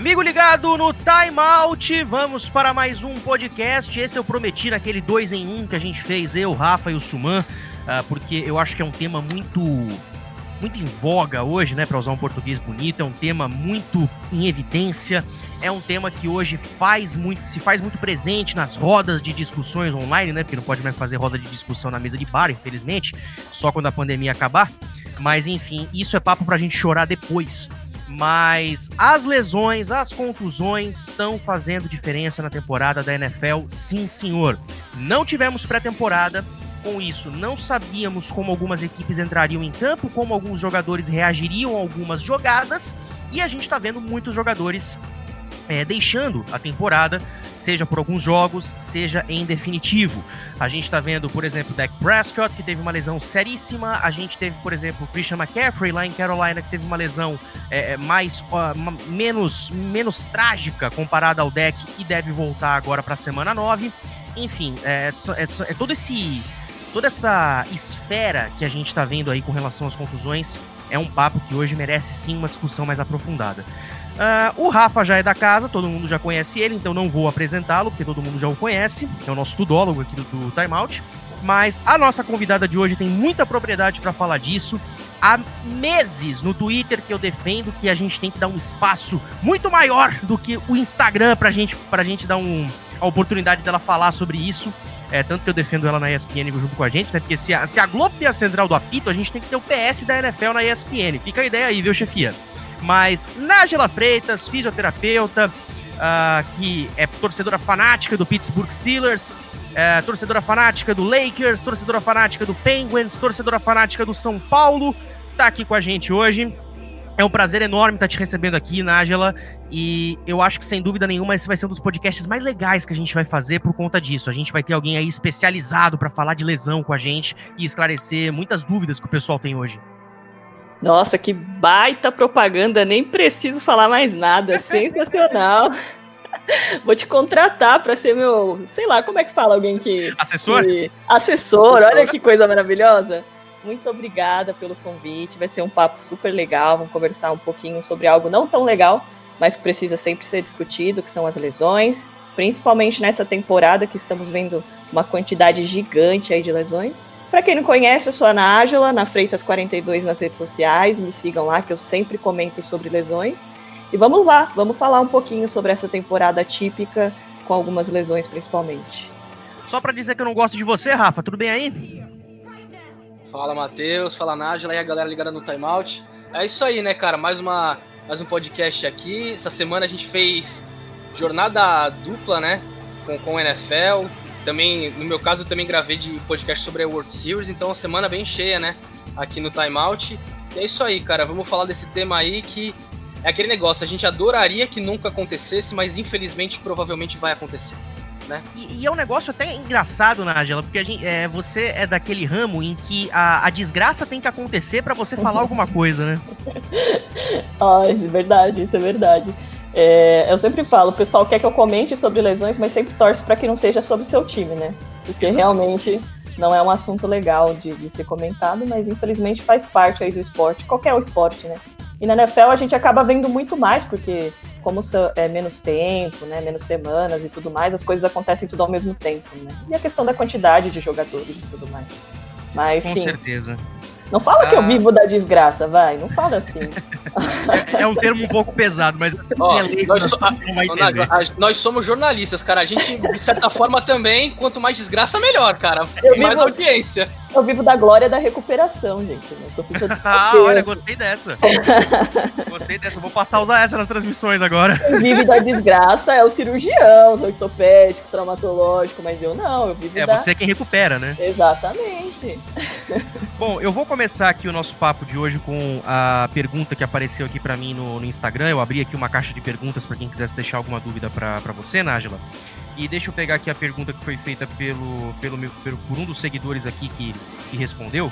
Amigo ligado no Time Out, vamos para mais um podcast. Esse eu prometi naquele dois em um que a gente fez, eu, Rafa e o Suman, uh, porque eu acho que é um tema muito muito em voga hoje, né, para usar um português bonito, é um tema muito em evidência, é um tema que hoje faz muito, se faz muito presente nas rodas de discussões online, né, porque não pode mais fazer roda de discussão na mesa de bar, infelizmente, só quando a pandemia acabar. Mas enfim, isso é papo pra gente chorar depois. Mas as lesões, as contusões estão fazendo diferença na temporada da NFL, sim, senhor. Não tivemos pré-temporada, com isso não sabíamos como algumas equipes entrariam em campo, como alguns jogadores reagiriam a algumas jogadas, e a gente está vendo muitos jogadores é, deixando a temporada, seja por alguns jogos, seja em definitivo. A gente está vendo, por exemplo, Dak Prescott, que teve uma lesão seríssima. A gente teve, por exemplo, Christian McCaffrey lá em Carolina, que teve uma lesão é, é mais uh, menos, menos trágica comparada ao Dak e deve voltar agora para a semana 9. Enfim, é, é, é, todo esse, toda essa esfera que a gente está vendo aí com relação às confusões é um papo que hoje merece sim uma discussão mais aprofundada. Uh, o Rafa já é da casa, todo mundo já conhece ele, então não vou apresentá-lo, porque todo mundo já o conhece. É o nosso tudólogo aqui do, do Time Out. Mas a nossa convidada de hoje tem muita propriedade para falar disso. Há meses no Twitter que eu defendo que a gente tem que dar um espaço muito maior do que o Instagram pra gente, pra gente dar um, a oportunidade dela falar sobre isso. É, tanto que eu defendo ela na ESPN junto com a gente, né? Porque se a, se a Globo tem a central do apito, a gente tem que ter o PS da NFL na ESPN. Fica a ideia aí, viu, chefia? Mas Nájela Freitas, fisioterapeuta, uh, que é torcedora fanática do Pittsburgh Steelers, é, torcedora fanática do Lakers, torcedora fanática do Penguins, torcedora fanática do São Paulo, tá aqui com a gente hoje. É um prazer enorme estar te recebendo aqui, Nájela, e eu acho que sem dúvida nenhuma esse vai ser um dos podcasts mais legais que a gente vai fazer por conta disso. A gente vai ter alguém aí especializado para falar de lesão com a gente e esclarecer muitas dúvidas que o pessoal tem hoje. Nossa, que baita propaganda, nem preciso falar mais nada, sensacional. Vou te contratar para ser meu, sei lá, como é que fala alguém que assessor? Que, assessor, olha que coisa maravilhosa. Muito obrigada pelo convite, vai ser um papo super legal, vamos conversar um pouquinho sobre algo não tão legal, mas que precisa sempre ser discutido, que são as lesões, principalmente nessa temporada que estamos vendo uma quantidade gigante aí de lesões. Para quem não conhece, eu sou a Nájula, na Freitas 42 nas redes sociais. Me sigam lá que eu sempre comento sobre lesões. E vamos lá, vamos falar um pouquinho sobre essa temporada típica, com algumas lesões principalmente. Só para dizer que eu não gosto de você, Rafa, tudo bem aí? Fala, Matheus, fala, Nájula e a galera ligada no Timeout. É isso aí, né, cara? Mais, uma, mais um podcast aqui. Essa semana a gente fez jornada dupla, né? Com, com o NFL. Também, no meu caso, eu também gravei de podcast sobre a World Series, então uma semana bem cheia, né? Aqui no Timeout. E é isso aí, cara. Vamos falar desse tema aí que é aquele negócio, a gente adoraria que nunca acontecesse, mas infelizmente provavelmente vai acontecer. Né? E, e, é um negócio até engraçado, Nájela, porque a gente, é, você é daquele ramo em que a, a desgraça tem que acontecer para você falar alguma coisa, né? ah, é verdade, isso é verdade. É, eu sempre falo, o pessoal quer que eu comente sobre lesões, mas sempre torce para que não seja sobre seu time, né? Porque realmente não é um assunto legal de, de, ser comentado, mas infelizmente faz parte aí do esporte, qualquer esporte, né? E na NFL a gente acaba vendo muito mais, porque como é menos tempo, né, menos semanas e tudo mais, as coisas acontecem tudo ao mesmo tempo, né? E a questão da quantidade de jogadores e tudo mais. Mas Com sim, certeza. Não fala ah. que eu ah. vivo da desgraça, vai. Não fala assim. é, é um termo um pouco pesado, mas. Ó, nós, so, a, a, nós, somos jornalistas, cara. A gente, de certa forma, também, quanto mais desgraça, melhor, cara. Eu mais vivo, audiência. Eu vivo da glória da recuperação, gente. Né? Sou de ah, olha, gostei dessa. gostei dessa. Vou passar a usar essa nas transmissões agora. Quem vive da desgraça é o cirurgião, o ortopédico, traumatológico, mas eu não, eu vivo é, da... É você quem recupera, né? Exatamente. Bom, eu vou começar aqui o nosso papo de hoje com a pergunta que apareceu aqui para mim no, no, Instagram. Eu abri aqui uma caixa de perguntas para quem quisesse deixar alguma dúvida para você, Nájila. E deixa eu pegar aqui a pergunta que foi feita pelo, pelo, pelo por um dos seguidores aqui que, que respondeu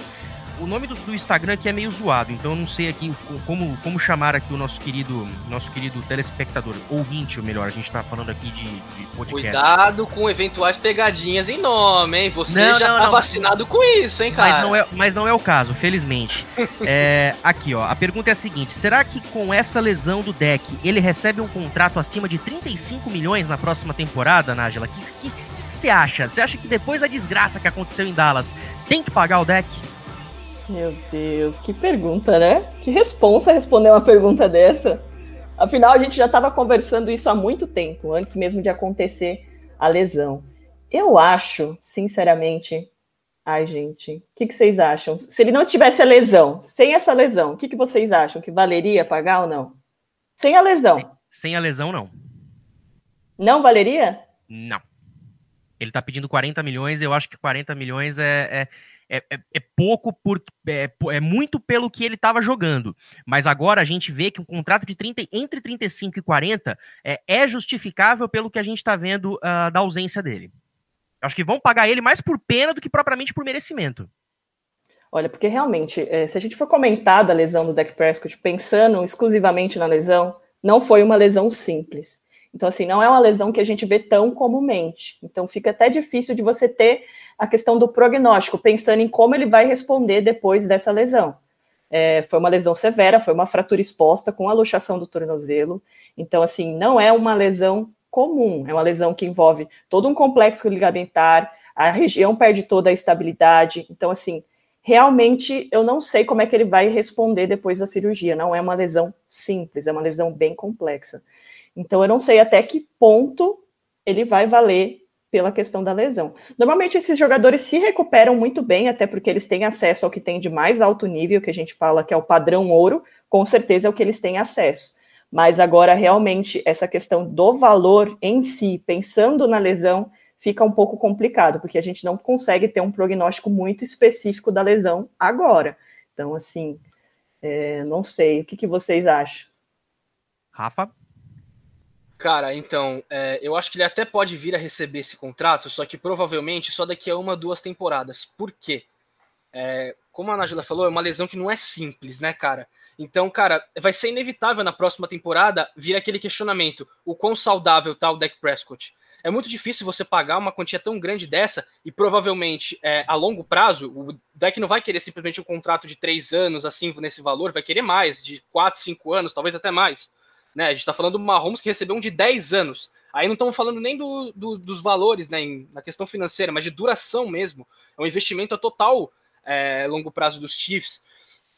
o nome do, do, Instagram aqui é meio zoado, então eu não sei aqui como, como chamar aqui o nosso querido, nosso querido telespectador, ouvinte, ou melhor, a gente tá falando aqui de, de podcast. Cuidado com eventuais pegadinhas em nome, hein? Você não, já não, tá não. vacinado com isso, hein, cara? Mas não é, mas não é o caso, felizmente. é, aqui, ó, a pergunta é a seguinte: será que com essa lesão do deck ele recebe um contrato acima de 35 milhões na próxima temporada, Nájila? O que, que, que você acha? Você acha que depois da desgraça que aconteceu em Dallas, tem que pagar o deck? Meu Deus, que pergunta, né? Que responsa responder uma pergunta dessa. Afinal, a gente já estava conversando isso há muito tempo, antes mesmo de acontecer a lesão. Eu acho, sinceramente, ai, gente, o que, que, vocês acham? Se ele não tivesse a lesão, sem essa lesão, o que, que vocês acham? Que valeria pagar ou não? Sem a lesão. Sem, sem a lesão, não. Não valeria? Não. Ele está pedindo 40 milhões, eu acho que 40 milhões é, é é, é, é pouco por é, é, muito pelo que ele estava jogando. Mas agora a gente vê que um contrato de 30, entre 35 e 40 é, é justificável pelo que a gente está vendo uh, da ausência dele. Acho que vão pagar ele mais por pena do que propriamente por merecimento. Olha, porque realmente, é, se a gente for comentar da lesão do Dak Prescott pensando exclusivamente na lesão, não foi uma lesão simples. Então, assim, não é uma lesão que a gente vê tão comumente. Então, fica até difícil de você ter a questão do prognóstico, pensando em como ele vai responder depois dessa lesão. É, foi uma lesão severa, foi uma fratura exposta com a luxação do tornozelo. Então, assim, não é uma lesão comum, é uma lesão que envolve todo um complexo ligamentar, a região perde toda a estabilidade. Então, assim, realmente eu não sei como é que ele vai responder depois da cirurgia. Não é uma lesão simples, é uma lesão bem complexa. Então, eu não sei até que ponto ele vai valer pela questão da lesão. Normalmente, esses jogadores se recuperam muito bem, até porque eles têm acesso ao que tem de mais alto nível, que a gente fala que é o padrão ouro, com certeza é o que eles têm acesso. Mas agora, realmente, essa questão do valor em si, pensando na lesão, fica um pouco complicado, porque a gente não consegue ter um prognóstico muito específico da lesão agora. Então, assim, é, não sei. O que, que vocês acham? Rafa? Cara, então, é, eu acho que ele até pode vir a receber esse contrato, só que provavelmente só daqui a uma, duas temporadas. Por quê? É, como a Nájila falou, é uma lesão que não é simples, né, cara? Então, cara, vai ser inevitável na próxima temporada vir aquele questionamento: o quão saudável tá o Dak Prescott? É muito difícil você pagar uma quantia tão grande dessa e provavelmente é, a longo prazo o Dak não vai querer simplesmente um contrato de três anos assim nesse valor, vai querer mais, de quatro, cinco anos, talvez até mais. Né? A gente está falando do Mahomes que recebeu um de 10 anos. Aí não estamos falando nem do, do, dos valores né, em, na questão financeira, mas de duração mesmo. É um investimento a total é, longo prazo dos Chiefs.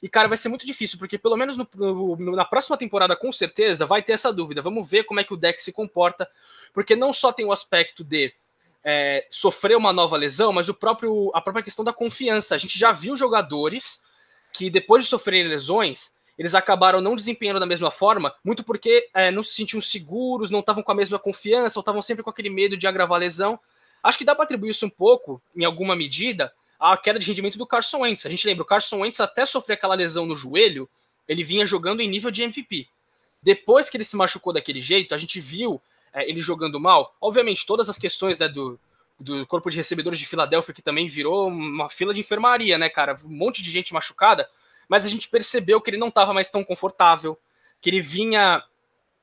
E, cara, vai ser muito difícil, porque pelo menos no, no, na próxima temporada, com certeza, vai ter essa dúvida. Vamos ver como é que o deck se comporta, porque não só tem o aspecto de é, sofrer uma nova lesão, mas o próprio, a própria questão da confiança. A gente já viu jogadores que, depois de sofrerem lesões, eles acabaram não desempenhando da mesma forma, muito porque é, não se sentiam seguros, não estavam com a mesma confiança, ou estavam sempre com aquele medo de agravar lesão. Acho que dá para atribuir isso um pouco, em alguma medida, à queda de rendimento do Carson Wentz. A gente lembra, o Carson Wentz até sofrer aquela lesão no joelho, ele vinha jogando em nível de MVP. Depois que ele se machucou daquele jeito, a gente viu é, ele jogando mal. Obviamente, todas as questões né, do, do corpo de recebedores de Filadélfia, que também virou uma fila de enfermaria, né, cara? Um monte de gente machucada mas a gente percebeu que ele não estava mais tão confortável, que ele vinha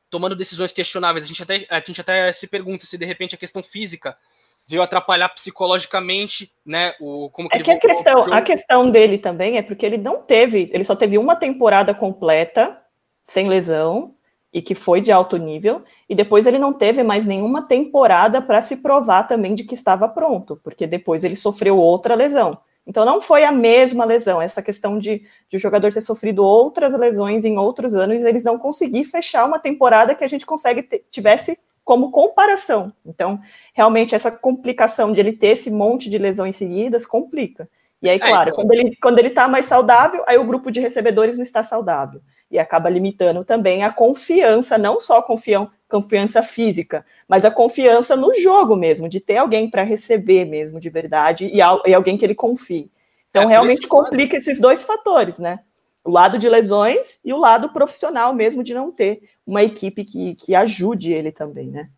tomando decisões questionáveis. A gente, até, a gente até se pergunta se de repente a questão física veio atrapalhar psicologicamente, né? O, como que é que a questão, a questão dele também é porque ele não teve, ele só teve uma temporada completa sem lesão e que foi de alto nível, e depois ele não teve mais nenhuma temporada para se provar também de que estava pronto, porque depois ele sofreu outra lesão. Então não foi a mesma lesão, essa questão de, de o jogador ter sofrido outras lesões em outros anos, eles não conseguir fechar uma temporada que a gente consegue ter, tivesse como comparação. Então, realmente essa complicação de ele ter esse monte de lesões seguidas complica. E aí, é, claro, é, então... quando, ele, quando ele tá mais saudável, aí o grupo de recebedores não está saudável. E acaba limitando também a confiança, não só confiança, confiança física, mas a confiança no jogo mesmo, de ter alguém para receber mesmo de verdade e, e, alguém que ele confie. Então, é, realmente complica esses dois fatores, né? O lado de lesões e o lado profissional mesmo de não ter uma equipe que, que ajude ele também, né?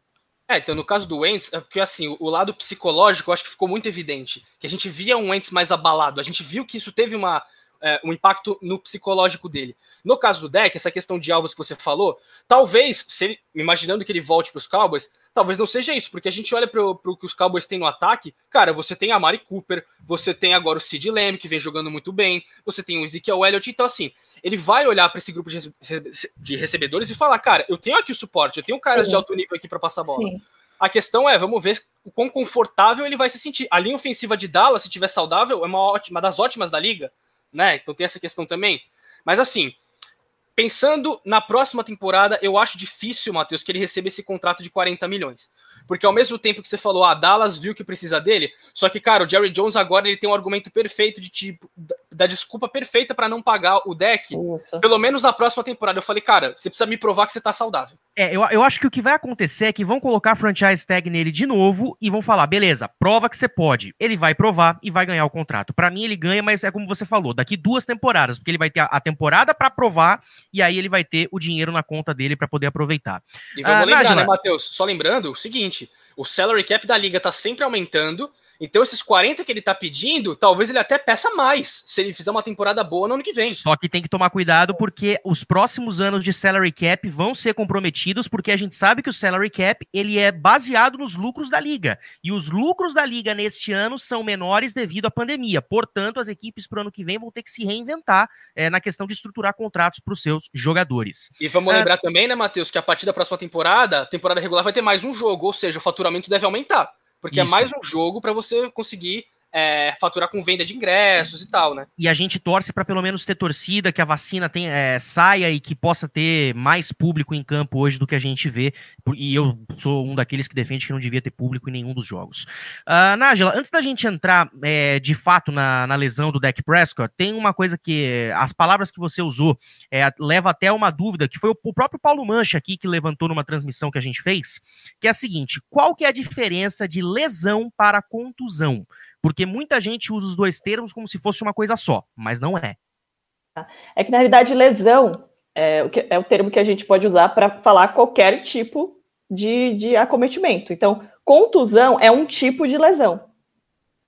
É, então no caso do Wentz, é porque assim, o lado psicológico eu acho que ficou muito evidente. Que a gente via um Wentz mais abalado, a gente viu que isso teve uma, é, um impacto no psicológico dele. No caso do deck, essa questão de alvos que você falou, talvez, se ele, imaginando que ele volte para os Cowboys, talvez não seja isso, porque a gente olha para o que os Cowboys têm no ataque, cara, você tem a Mari Cooper, você tem agora o Sid Lamb, que vem jogando muito bem, você tem o Ezekiel Elliott, então assim, ele vai olhar para esse grupo de recebedores e falar, cara, eu tenho aqui o suporte, eu tenho caras Sim. de alto nível aqui para passar a bola. Sim. A questão é, vamos ver o quão confortável ele vai se sentir. A linha ofensiva de Dallas, se tiver saudável, é uma, ótima, uma das ótimas da liga, né? Então tem essa questão também. Mas assim, pensando na próxima temporada, eu acho difícil, Matheus, que ele receba esse contrato de 40 milhões. Porque ao mesmo tempo que você falou, a ah, Dallas viu que precisa dele, só que, cara, o Jerry Jones agora ele tem um argumento perfeito de tipo, da desculpa perfeita para não pagar o deck, Isso. pelo menos na próxima temporada. Eu falei, cara, você precisa me provar que você tá saudável. É, eu, eu acho que o que vai acontecer é que vão colocar a franchise tag nele de novo e vão falar, beleza, prova que você pode. Ele vai provar e vai ganhar o contrato. Para mim ele ganha, mas é como você falou, daqui duas temporadas, porque ele vai ter a, a temporada para provar e aí ele vai ter o dinheiro na conta dele para poder aproveitar. E vamos ah, lembrar, Nájila, né, Matheus? Só lembrando o seguinte, o salary cap da liga tá sempre aumentando. Então, esses 40 que ele tá pedindo, talvez ele até peça mais se ele fizer uma temporada boa no ano que vem. Só que tem que tomar cuidado porque os próximos anos de salary cap vão ser comprometidos, porque a gente sabe que o salary cap ele é baseado nos lucros da liga. E os lucros da liga neste ano são menores devido à pandemia. Portanto, as equipes para o ano que vem vão ter que se reinventar é, na questão de estruturar contratos para os seus jogadores. E vamos ah, lembrar também, né, Matheus, que a partir da próxima temporada, temporada regular vai ter mais um jogo, ou seja, o faturamento deve aumentar. Porque Isso. é mais um jogo para você conseguir é, faturar com venda de ingressos e tal, né? E a gente torce para pelo menos ter torcida, que a vacina tem, é, saia e que possa ter mais público em campo hoje do que a gente vê. E eu sou um daqueles que defende que não devia ter público em nenhum dos jogos. Uh, Nájila, antes da gente entrar é, de fato na, na, lesão do Dak Prescott, tem uma coisa que as palavras que você usou é, leva até uma dúvida, que foi o, o próprio Paulo Mancha aqui que levantou numa transmissão que a gente fez, que é a seguinte: qual que é a diferença de lesão para contusão? Porque muita gente usa os dois termos como se fosse uma coisa só, mas não é. É que, na realidade, lesão é o, que, é o termo que a gente pode usar para falar qualquer tipo de, de acometimento. Então, contusão é um tipo de lesão.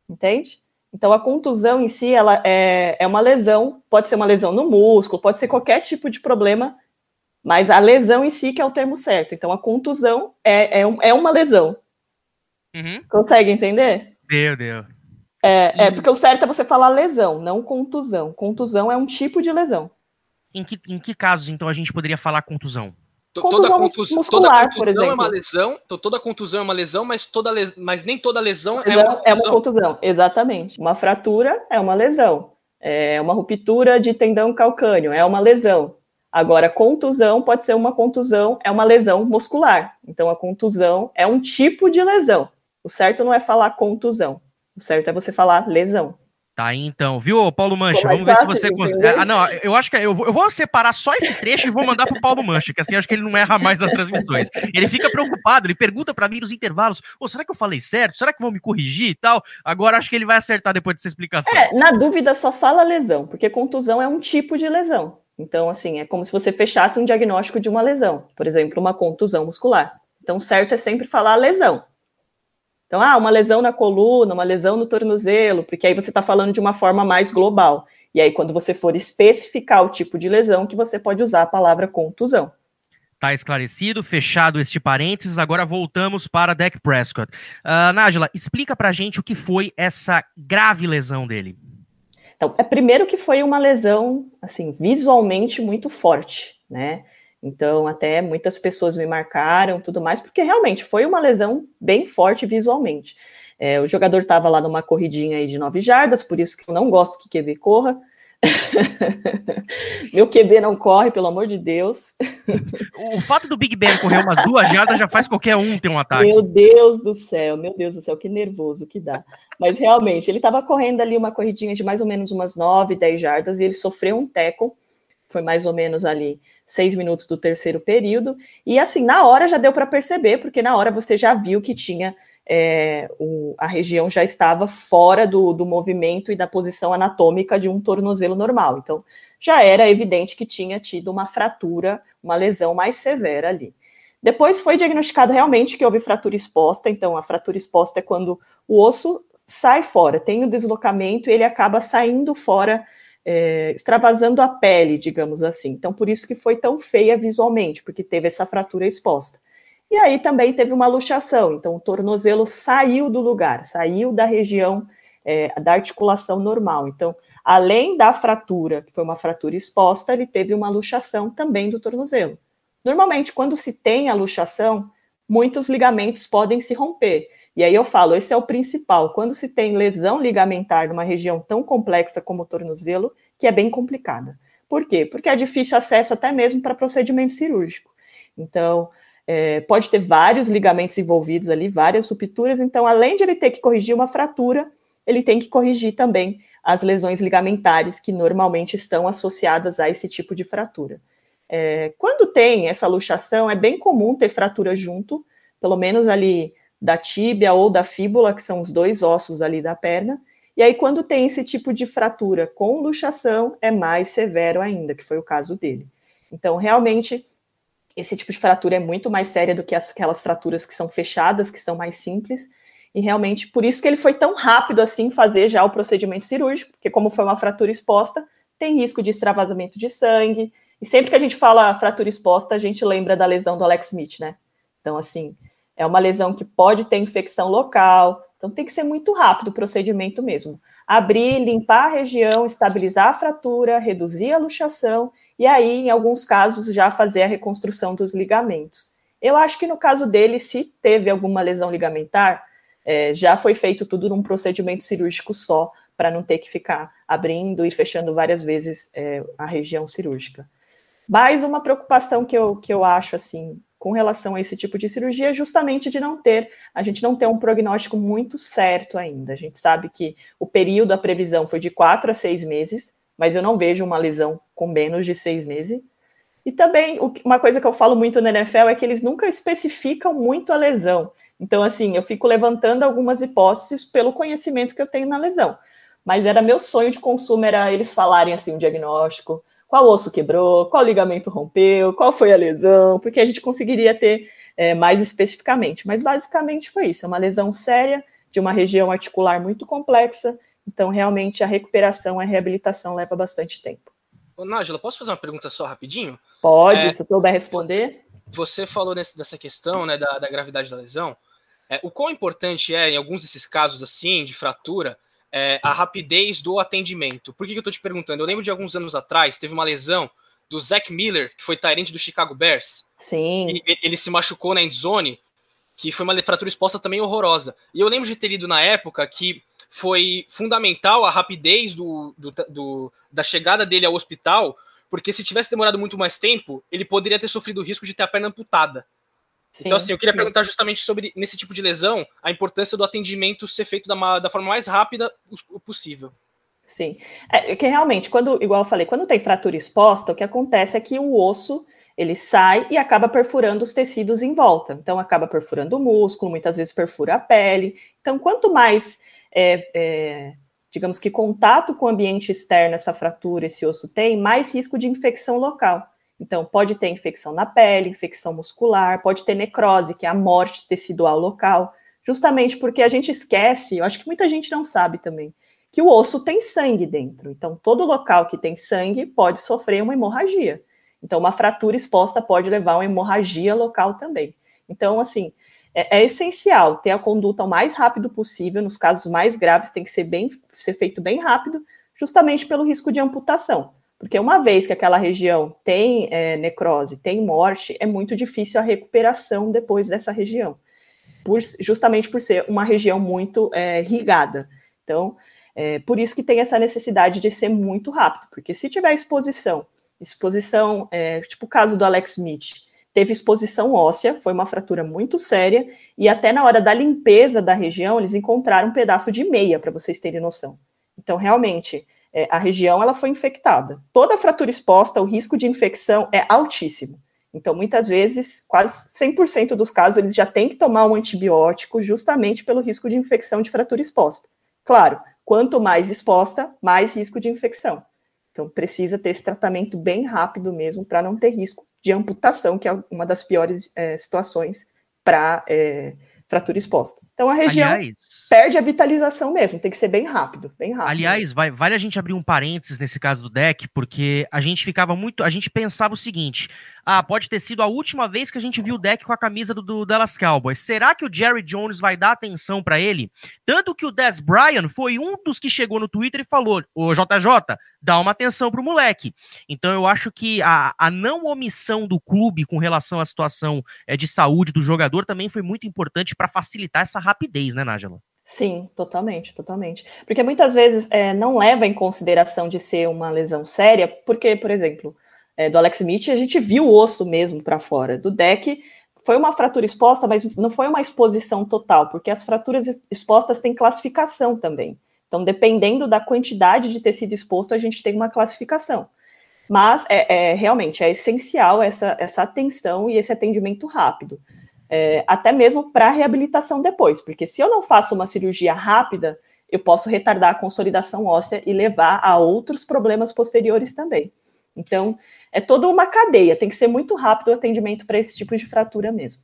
Entende? Então, a contusão em si, ela é, é uma lesão, pode ser uma lesão no músculo, pode ser qualquer tipo de problema, mas a lesão em si que é o termo certo. Então, a contusão é, é, é uma lesão. Uhum. Consegue entender? Meu Deus. É, é, porque o certo é você falar lesão, não contusão. Contusão é um tipo de lesão. Em que, em que casos, então, a gente poderia falar contusão? Contusão toda, contus, muscular, toda contusão é uma lesão, toda contusão é uma lesão, mas, toda les, mas nem toda lesão, é, uma é uma contusão. Exatamente. Uma fratura é uma lesão. É uma ruptura de tendão calcâneo é uma lesão. Agora, contusão pode ser uma contusão, é uma lesão muscular. Então, a contusão é um tipo de lesão. O certo não é falar contusão. O certo é você falar lesão. Tá aí então, viu, Paulo Mancha? Vamos ver se você consegue. Ah, não, eu acho que eu vou, eu vou, separar só esse trecho e vou mandar pro Paulo Mancha, que assim acho que ele não erra mais nas transmissões. Ele fica preocupado, ele pergunta para mim nos intervalos: oh, será que eu falei certo? Será que vão me corrigir e tal? Agora acho que ele vai acertar depois dessa explicação. É, na dúvida, só fala lesão, porque contusão é um tipo de lesão. Então, assim, é como se você fechasse um diagnóstico de uma lesão, por exemplo, uma contusão muscular. Então, certo é sempre falar lesão. Então, ah, uma lesão na coluna, uma lesão no tornozelo, porque aí você está falando de uma forma mais global. E aí, quando você for especificar o tipo de lesão, que você pode usar a palavra contusão. Tá esclarecido, fechado este parênteses. Agora voltamos para Dak Prescott. Uh, Nájila, explica pra gente o que foi essa grave lesão dele. Então, é primeiro que foi uma lesão, assim, visualmente muito forte, né? Então, até muitas pessoas me marcaram, tudo mais, porque realmente foi uma lesão bem forte visualmente. É, o jogador estava lá numa corridinha aí de nove jardas, por isso que eu não gosto que QB corra, Meu QB não corre, pelo amor de Deus. O fato do Big Ben correr umas duas jardas já faz qualquer um ter um ataque. Meu Deus do céu, meu Deus do céu, que nervoso que dá. Mas realmente, ele estava correndo ali uma corridinha de mais ou menos umas 9, 10 jardas e ele sofreu um teco. Foi mais ou menos ali seis minutos do terceiro período. E assim, na hora já deu para perceber, porque na hora você já viu que tinha é, o, a região já estava fora do, do movimento e da posição anatômica de um tornozelo normal. Então, já era evidente que tinha tido uma fratura, uma lesão mais severa ali. Depois foi diagnosticado realmente que houve fratura exposta. Então, a fratura exposta é quando o osso sai fora, tem o deslocamento e ele acaba saindo fora, é, extravasando a pele, digamos assim. Então, por isso que foi tão feia visualmente, porque teve essa fratura exposta. E aí também teve uma luxação, então o tornozelo saiu do lugar, saiu da região é, da articulação normal. Então, além da fratura, que foi uma fratura exposta, ele teve uma luxação também do tornozelo. Normalmente, quando se tem a luxação, muitos ligamentos podem se romper. E aí eu falo, esse é o principal. Quando se tem lesão ligamentar numa região tão complexa como o tornozelo, que é bem complicada. Por quê? Porque é difícil acesso até mesmo para procedimento cirúrgico. Então, é, pode ter vários ligamentos envolvidos ali, várias rupturas. Então, além de ele ter que corrigir uma fratura, ele tem que corrigir também as lesões ligamentares que normalmente estão associadas a esse tipo de fratura. É, quando tem essa luxação, é bem comum ter fratura junto, pelo menos ali da tíbia ou da fíbula, que são os dois ossos ali da perna. E aí, quando tem esse tipo de fratura com luxação, é mais severo ainda, que foi o caso dele. Então, realmente, esse tipo de fratura é muito mais séria do que aquelas fraturas que são fechadas, que são mais simples. E realmente, por isso que ele foi tão rápido assim fazer já o procedimento cirúrgico, porque como foi uma fratura exposta, tem risco de extravasamento de sangue. E sempre que a gente fala fratura exposta, a gente lembra da lesão do Alex Smith, né? Então, assim, é uma lesão que pode ter infecção local. Então, tem que ser muito rápido o procedimento mesmo. Abrir, limpar a região, estabilizar a fratura, reduzir a luxação e aí, em alguns casos, já fazer a reconstrução dos ligamentos. Eu acho que no caso dele, se teve alguma lesão ligamentar, é, já foi feito tudo num procedimento cirúrgico só, para não ter que ficar abrindo e fechando várias vezes é, a região cirúrgica. Mais uma preocupação que eu, que eu acho, assim, com relação a esse tipo de cirurgia justamente de não ter, a gente não ter um prognóstico muito certo ainda. A gente sabe que o período, da previsão foi de quatro a seis meses, mas eu não vejo uma lesão com menos de seis meses. E também, uma coisa que eu falo muito na NFL é que eles nunca especificam muito a lesão. Então, assim, eu fico levantando algumas hipóteses pelo conhecimento que eu tenho na lesão. Mas era meu sonho de consumo, era eles falarem, assim, um diagnóstico, qual osso quebrou, qual ligamento rompeu, qual foi a lesão, porque a gente conseguiria ter é, mais especificamente. Mas, basicamente, foi isso. É uma lesão séria, de uma região articular muito complexa, então, realmente, a recuperação, a reabilitação leva bastante tempo. Ô, Nájila, posso fazer uma pergunta só rapidinho? Pode, é, se eu souber responder. Você falou nesse, dessa questão né, da, da gravidade da lesão. É, o quão importante é, em alguns desses casos assim, de fratura, é, a rapidez do atendimento? Por que, que eu estou te perguntando? Eu lembro de alguns anos atrás, teve uma lesão do Zach Miller, que foi Tyrant do Chicago Bears. Sim. Ele, ele se machucou na endzone, que foi uma fratura exposta também horrorosa. E eu lembro de ter lido na época que foi fundamental a rapidez do, do, do, da chegada dele ao hospital, porque se tivesse demorado muito mais tempo, ele poderia ter sofrido o risco de ter a perna amputada. Sim, então, assim, eu queria perguntar justamente sobre, nesse tipo de lesão, a importância do atendimento ser feito da, da forma mais rápida possível. Sim. É que realmente, quando, igual eu falei, quando tem fratura exposta, o que acontece é que o osso ele sai e acaba perfurando os tecidos em volta. Então, acaba perfurando o músculo, muitas vezes perfura a pele. Então, quanto mais é, é, digamos que contato com o ambiente externo essa fratura, esse osso tem, mais risco de infecção local. Então, pode ter infecção na pele, infecção muscular, pode ter necrose, que é a morte tecidual local, justamente porque a gente esquece, eu acho que muita gente não sabe também, que o osso tem sangue dentro. Então, todo local que tem sangue pode sofrer uma hemorragia. Então, uma fratura exposta pode levar a uma hemorragia local também. Então, assim, é, é, essencial ter a conduta o mais rápido possível, nos casos mais graves tem que ser, bem, ser feito bem rápido, justamente pelo risco de amputação. Porque uma vez que aquela região tem é, necrose, tem morte, é muito difícil a recuperação depois dessa região, por, justamente por ser uma região muito é, irrigada. Então, É, por isso que tem essa necessidade de ser muito rápido, porque se tiver exposição, exposição, é, tipo o caso do Alex Smith, teve exposição óssea, foi uma fratura muito séria, e até na hora da limpeza da região, eles encontraram um pedaço de meia, para vocês terem noção. Então, realmente, é, a região ela foi infectada. Toda fratura exposta, o risco de infecção é altíssimo. Então, muitas vezes, quase 100% dos casos, eles já têm que tomar um antibiótico justamente pelo risco de infecção de fratura exposta. Claro, quanto mais exposta, mais risco de infecção. Então, precisa ter esse tratamento bem rápido mesmo para não ter risco de amputação, que é uma das piores é, situações para é, fratura exposta. Então a região Aliás, perde a vitalização mesmo, tem que ser bem rápido, bem rápido. Aliás, vai, vale a gente abrir um parênteses nesse caso do deck, porque a gente ficava muito, a gente pensava o seguinte, ah, pode ter sido a última vez que a gente viu o deck com a camisa do, do Dallas Cowboys. Será que o Jerry Jones vai dar atenção para ele? Tanto que o Des Bryant foi um dos que chegou no Twitter e falou: Ô JJ, dá uma atenção pro moleque. Então eu acho que a, a não omissão do clube com relação à situação é, de saúde do jogador também foi muito importante para facilitar essa rapidez, né, Nájela? Sim, totalmente, totalmente. Porque muitas vezes é, não leva em consideração de ser uma lesão séria, porque, por exemplo, é, do Alex Smith, a gente viu o osso mesmo para fora. Do deck, foi uma fratura exposta, mas não foi uma exposição total, porque as fraturas expostas têm classificação também. Então, dependendo da quantidade de tecido exposto, a gente tem uma classificação. Mas é, é realmente é essencial essa, essa atenção e esse atendimento rápido. É, até mesmo para reabilitação depois, porque se eu não faço uma cirurgia rápida, eu posso retardar a consolidação óssea e levar a outros problemas posteriores também. Então, é toda uma cadeia, tem que ser muito rápido o atendimento para esse tipo de fratura mesmo.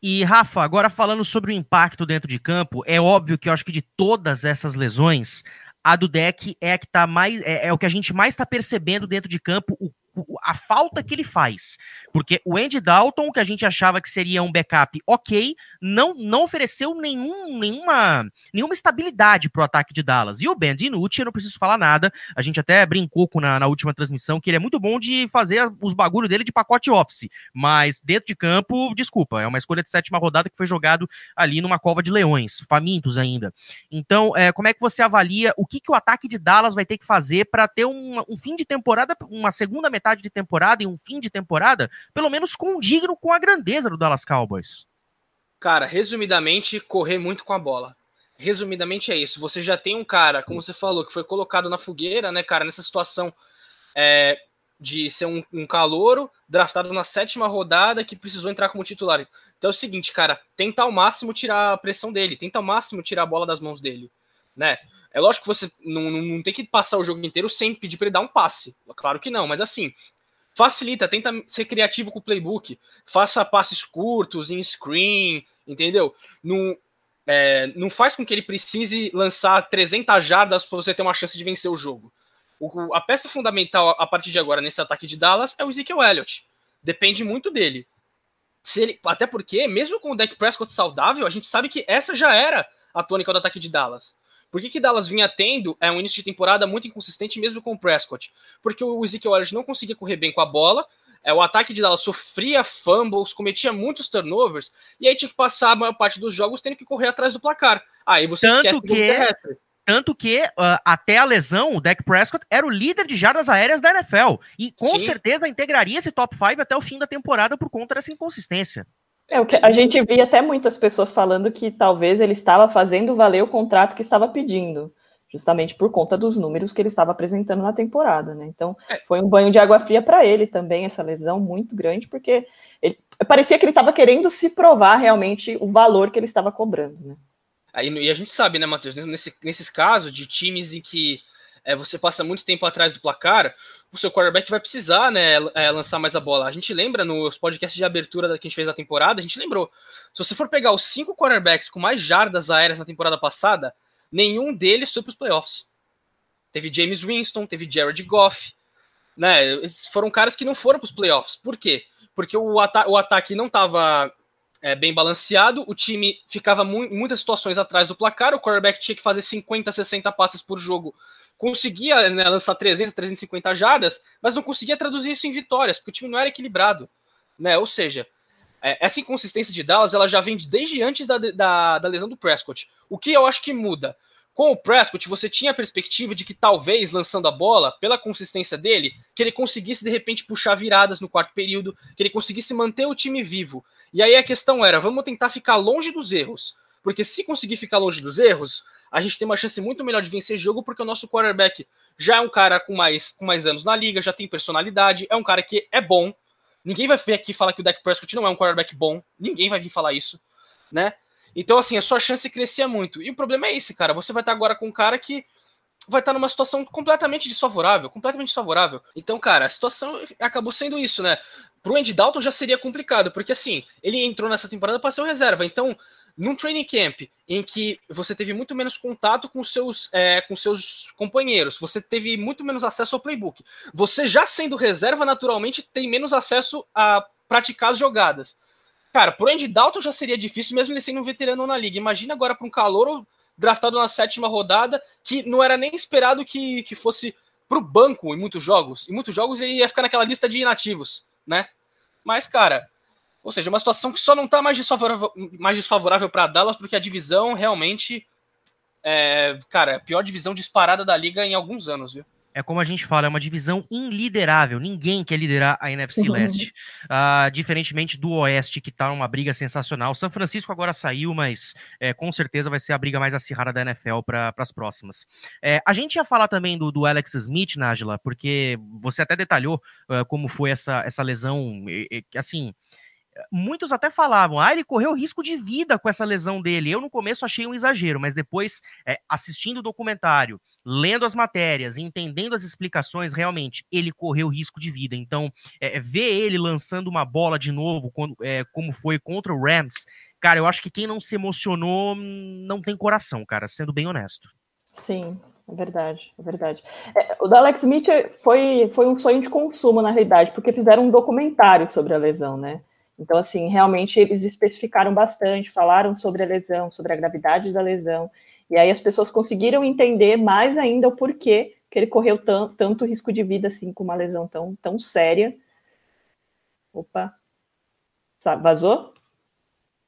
E Rafa, agora falando sobre o impacto dentro de campo, é óbvio que eu acho que de todas essas lesões, a do deck é que tá mais é, é o que a gente mais está percebendo dentro de campo o a falta que ele faz. Porque o Andy Dalton, que a gente achava que seria um backup ok, não, não ofereceu nenhum, nenhuma, nenhuma estabilidade pro ataque de Dallas. E o Ben DiNucci, eu não preciso falar nada, a gente até brincou com na, na última transmissão que ele é muito bom de fazer os bagulhos dele de pacote office, mas dentro de campo, desculpa, é uma escolha de sétima rodada que foi jogado ali numa cova de leões, famintos ainda. Então, é, como é que você avalia o que, que o ataque de Dallas vai ter que fazer para ter um, um fim de temporada, uma segunda metade de temporada e um fim de temporada, pelo menos condigno com a grandeza do Dallas Cowboys. Cara, resumidamente, correr muito com a bola. Resumidamente é isso. Você já tem um cara, como você falou, que foi colocado na fogueira, né, cara, nessa situação é, de ser um, um calouro, draftado na sétima rodada, que precisou entrar como titular. Então é o seguinte, cara, tenta ao máximo tirar a pressão dele, tenta ao máximo tirar a bola das mãos dele, né? É lógico que você não, não, não tem que passar o jogo inteiro sem pedir para ele dar um passe. Claro que não, mas assim, facilita, tenta ser criativo com o playbook, faça passes curtos, em screen, entendeu? Não, é, não faz com que ele precise lançar 300 jardas para você ter uma chance de vencer o jogo. O, a peça fundamental a partir de agora nesse ataque de Dallas é o Ezekiel Elliott. Depende muito dele. Se ele, até porque, mesmo com o deck Prescott saudável, a gente sabe que essa já era a tônica do ataque de Dallas. Por que, que Dallas vinha tendo é, um início de temporada muito inconsistente, mesmo com o Prescott? Porque o Ezekiel Elliott não conseguia correr bem com a bola, é, o ataque de Dallas sofria fumbles, cometia muitos turnovers, e aí tinha que passar a maior parte dos jogos tendo que correr atrás do placar. Aí você Tanto esquece que... terrestre. Tanto que, uh, até a lesão, o Dak Prescott era o líder de jardas aéreas da NFL. E com Sim. certeza integraria esse top 5 até o fim da temporada por conta dessa inconsistência. É, o que a gente via até muitas pessoas falando que talvez ele estava fazendo valer o contrato que estava pedindo, justamente por conta dos números que ele estava apresentando na temporada, né? Então, é. foi um banho de água fria para ele também, essa lesão muito grande, porque ele, parecia que ele estava querendo se provar realmente o valor que ele estava cobrando, né? Aí, e a gente sabe, né, Matheus, nesse, nesses casos de times em que é, você passa muito tempo atrás do placar, o seu quarterback vai precisar né, é, lançar mais a bola. A gente lembra nos podcasts de abertura que a gente fez na temporada, a gente lembrou. Se você for pegar os cinco quarterbacks com mais jardas aéreas na temporada passada, nenhum deles foi para os playoffs. Teve James Winston, teve Jared Goff, né? Esses foram caras que não foram para os playoffs. Por quê? Porque o, ata o ataque não estava é, bem balanceado, o time ficava mu muitas situações atrás do placar, o quarterback tinha que fazer 50, 60 passes por jogo conseguia né, lançar 300, 350 jardas, mas não conseguia traduzir isso em vitórias, porque o time não era equilibrado. Né? Ou seja, é, essa inconsistência de Dallas ela já vem desde antes da, da, da lesão do Prescott. O que eu acho que muda? Com o Prescott, você tinha a perspectiva de que talvez, lançando a bola, pela consistência dele, que ele conseguisse de repente puxar viradas no quarto período, que ele conseguisse manter o time vivo. E aí a questão era: vamos tentar ficar longe dos erros. Porque se conseguir ficar longe dos erros, a gente tem uma chance muito melhor de vencer jogo, porque o nosso quarterback já é um cara com mais, com mais anos na liga, já tem personalidade, é um cara que é bom. Ninguém vai vir aqui falar que o Dak Prescott não é um quarterback bom. Ninguém vai vir falar isso, né? Então, assim, a sua chance crescia muito. E o problema é esse, cara. Você vai estar agora com um cara que vai estar numa situação completamente desfavorável, completamente desfavorável. Então, cara, a situação acabou sendo isso, né? Pro Andy Dalton já seria complicado, porque assim, ele entrou nessa temporada para ser o reserva. Então, num training camp em que você teve muito menos contato com seus, é, com seus companheiros, você teve muito menos acesso ao playbook. Você já sendo reserva, naturalmente, tem menos acesso a praticar as jogadas. Cara, pro Andy Dalton já seria difícil, mesmo ele sendo um veterano na liga. Imagina agora para um calor draftado na sétima rodada, que não era nem esperado que, que fosse pro banco em muitos jogos. Em muitos jogos ele ia ficar naquela lista de inativos, né? Mas, cara, ou seja, uma situação que só não tá mais desfavorável, mais desfavorável para Dallas, porque a divisão realmente é, cara, é a pior divisão disparada da liga em alguns anos, viu? é como a gente fala, é uma divisão inliderável. Ninguém quer liderar a NFC uhum. Leste. Uh, diferentemente do Oeste, que tá uma briga sensacional. São Francisco agora saiu, mas é, com certeza vai ser a briga mais acirrada da NFL para as próximas. É, a gente ia falar também do, do Alex Smith, Nájila, porque você até detalhou uh, como foi essa, essa lesão, e, e, assim muitos até falavam, ah, ele correu risco de vida com essa lesão dele. Eu no começo achei um exagero, mas depois, é, assistindo o documentário, lendo as matérias, entendendo as explicações, realmente, ele correu risco de vida. Então, é, ver ele lançando uma bola de novo, quando, é, como foi contra o Rams, cara, eu acho que quem não se emocionou não tem coração, cara, sendo bem honesto. Sim, é verdade, é verdade. É, o da Alex Smith foi, foi um sonho de consumo, na realidade, porque fizeram um documentário sobre a lesão, né? Então, assim, realmente eles especificaram bastante, falaram sobre a lesão, sobre a gravidade da lesão, e aí as pessoas conseguiram entender mais ainda o porquê que ele correu tanto risco de vida assim com uma lesão tão, tão séria. Opa, vazou?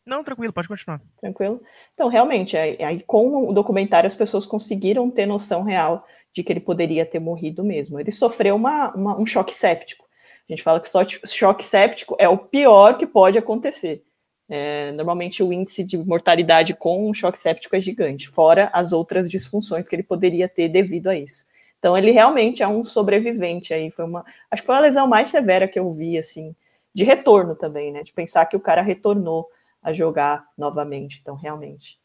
Não, tranquilo, pode continuar. Tranquilo. Então, realmente, aí, aí, com o documentário as pessoas conseguiram ter noção real de que ele poderia ter morrido mesmo. Ele sofreu uma, uma, um choque séptico. A gente fala que só choque séptico é o pior que pode acontecer. É, normalmente o índice de mortalidade com um choque séptico é gigante, fora as outras disfunções que ele poderia ter devido a isso. Então ele realmente é um sobrevivente aí. Foi uma, acho que foi a lesão mais severa que eu vi assim, de retorno também, né? De pensar que o cara retornou a jogar novamente. Então realmente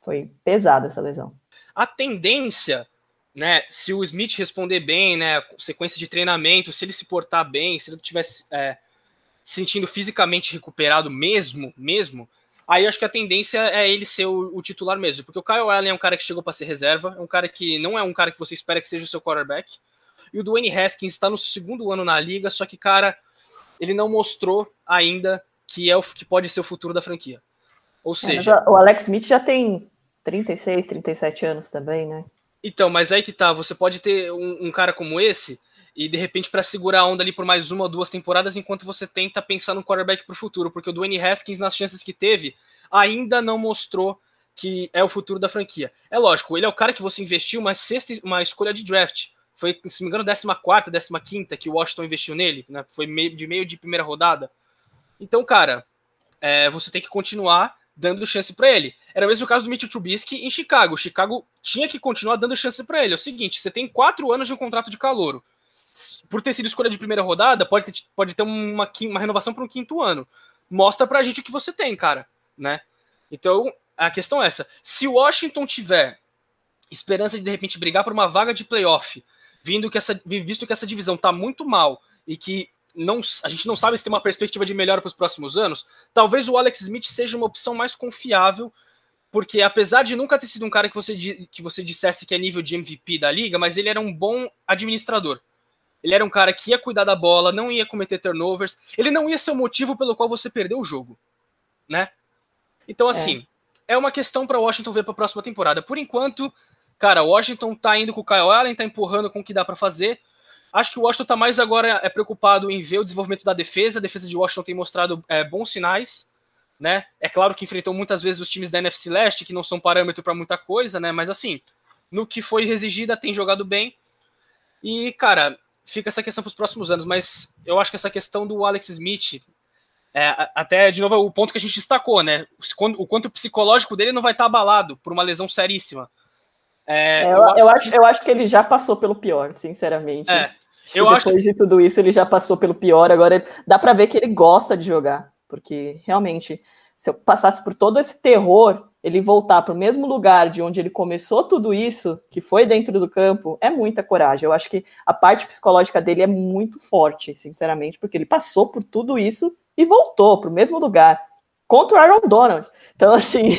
foi pesada essa lesão. A tendência né, se o Smith responder bem, né, sequência de treinamento, se ele se portar bem, se ele tivesse é, se sentindo fisicamente recuperado mesmo, mesmo, aí acho que a tendência é ele ser o, o, titular mesmo, porque o Kyle Allen é um cara que chegou para ser reserva, é um cara que não é um cara que você espera que seja o seu quarterback, e o Dwayne Haskins está no segundo ano na liga, só que, cara, ele não mostrou ainda que é o que pode ser o futuro da franquia. Ou é, seja, o Alex Smith já tem 36, 37 anos também, né? Então, mas aí que tá, você pode ter um, um cara como esse e de repente para segurar a onda ali por mais uma ou duas temporadas enquanto você tenta pensar no quarterback para o futuro, porque o Dwayne Haskins nas chances que teve ainda não mostrou que é o futuro da franquia. É lógico, ele é o cara que você investiu uma sexta, uma escolha de draft. Foi, se não me engano, 14 15 que o Washington investiu nele, né? Foi meio, de meio de primeira rodada. Então, cara, é, você tem que continuar dando chance para ele. Era o mesmo caso do Mitchell Trubisky em Chicago. Chicago tinha que continuar dando chance para ele. É o seguinte, você tem quatro anos de um contrato de calouro. Por ter sido escolha de primeira rodada, pode ter, pode ter uma, uma renovação para um quinto ano. Mostra pra gente o que você tem, cara, né? Então, a questão é essa. Se o Washington tiver esperança de, de repente, brigar por uma vaga de playoff, vindo que essa, visto que essa divisão tá muito mal e que não, a gente não sabe se tem uma perspectiva de melhora para os próximos anos, talvez o Alex Smith seja uma opção mais confiável, porque apesar de nunca ter sido um cara que você, que você dissesse que é nível de MVP da liga, mas ele era um bom administrador. Ele era um cara que ia cuidar da bola, não ia cometer turnovers, ele não ia ser o motivo pelo qual você perdeu o jogo, né? Então, assim, é, é uma questão para Washington ver para a próxima temporada. Por enquanto, cara, Washington tá indo com o Kyle Allen, tá empurrando com o que dá para fazer. Acho que o Washington está mais agora é preocupado em ver o desenvolvimento da defesa. A defesa de Washington tem mostrado é, bons sinais, né? É claro que enfrentou muitas vezes os times da NFC Leste, que não são parâmetro para muita coisa, né? Mas assim, no que foi exigida, tem jogado bem. E, cara, fica essa questão para os próximos anos, mas eu acho que essa questão do Alex Smith, é, até de novo o ponto que a gente destacou, né? O quanto o psicológico dele não vai estar abalado por uma lesão seríssima. É, é, eu, eu, acho, eu acho que ele já passou pelo pior, sinceramente. É, eu depois acho... de tudo isso, ele já passou pelo pior. Agora dá para ver que ele gosta de jogar, porque realmente, se eu passasse por todo esse terror, ele voltar para o mesmo lugar de onde ele começou tudo isso, que foi dentro do campo, é muita coragem. Eu acho que a parte psicológica dele é muito forte, sinceramente, porque ele passou por tudo isso e voltou para o mesmo lugar contra o Aaron Donald. Então, assim,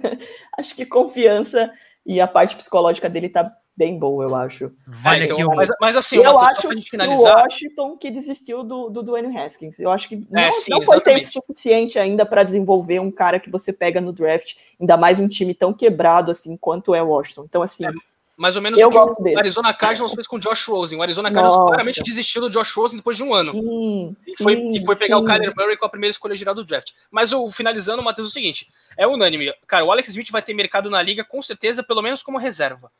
acho que confiança e a parte psicológica dele tá bem boa, eu acho. Vale é, então, mas, mas, assim, eu acho que finalizar... o Washington que desistiu do, do Dwayne Haskins. Eu acho que é, não, é, sim, não foi tempo suficiente ainda para desenvolver um cara que você pega no draft, ainda mais um time tão quebrado assim quanto é o Washington. Então, assim. É, mais ou menos eu o que gosto o dele. Arizona Cardinals fez com o Josh Rosen. O Arizona Cardinals claramente desistiu do Josh Rosen depois de um ano. Sim, e, foi, sim, e foi pegar sim. o Kyler Murray com a primeira escolha geral do draft. Mas o finalizando, Matheus, é o seguinte: é unânime. Cara, o Alex Smith vai ter mercado na liga, com certeza, pelo menos como reserva.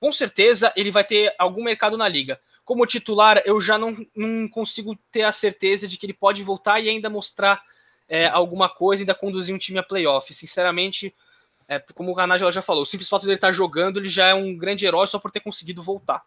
Com certeza ele vai ter algum mercado na liga. Como titular, eu já não, não consigo ter a certeza de que ele pode voltar e ainda mostrar é, alguma coisa, ainda conduzir um time a playoff. Sinceramente, é, como o Nájila já falou, o simples fato de ele estar jogando, ele já é um grande herói só por ter conseguido voltar.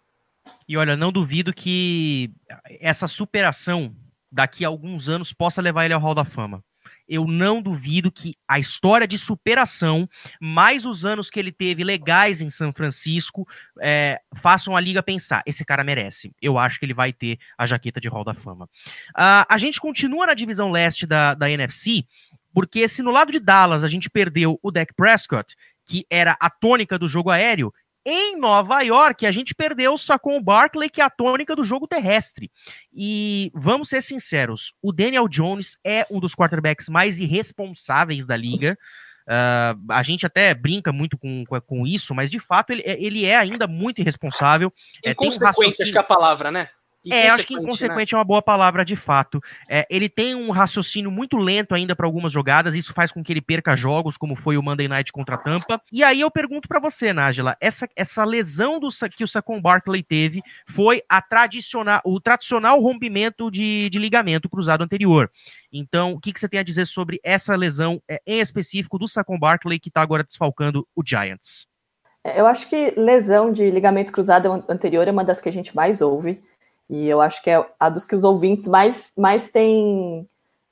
E olha, não duvido que essa superação daqui a alguns anos possa levar ele ao Hall da Fama eu não duvido que a história de superação, mais os anos que ele teve legais em São Francisco, é, façam a liga pensar: esse cara merece. Eu acho que ele vai ter a jaqueta de Hall da Fama. Uh, a gente continua na divisão leste da, da NFC, porque se no lado de Dallas a gente perdeu o Dak Prescott, que era a tônica do jogo aéreo, em Nova York, a gente perdeu o Saquon Barkley, que é a tônica do jogo terrestre. E vamos ser sinceros, o Daniel Jones é um dos quarterbacks mais irresponsáveis da liga. Uh, a gente até brinca muito com, com isso, mas de fato ele, ele é ainda muito irresponsável. Inconsequente, é, um raciocínio... acho que é a palavra, né? É, acho que inconsequente né? é uma boa palavra de fato. É, ele tem um raciocínio muito lento ainda para algumas jogadas, isso faz com que ele perca jogos, como foi o Monday Night contra a Tampa. E aí eu pergunto para você, Nájila, essa, essa lesão do, que o Saquon Barkley teve foi a tradicional, o tradicional rompimento de, de ligamento cruzado anterior. Então, o que, que você tem a dizer sobre essa lesão, é, em específico, do Saquon Barkley, que está agora desfalcando o Giants? É, eu acho que lesão de ligamento cruzado anterior é uma das que a gente mais ouve. E eu acho que é a dos que os ouvintes mais, mais têm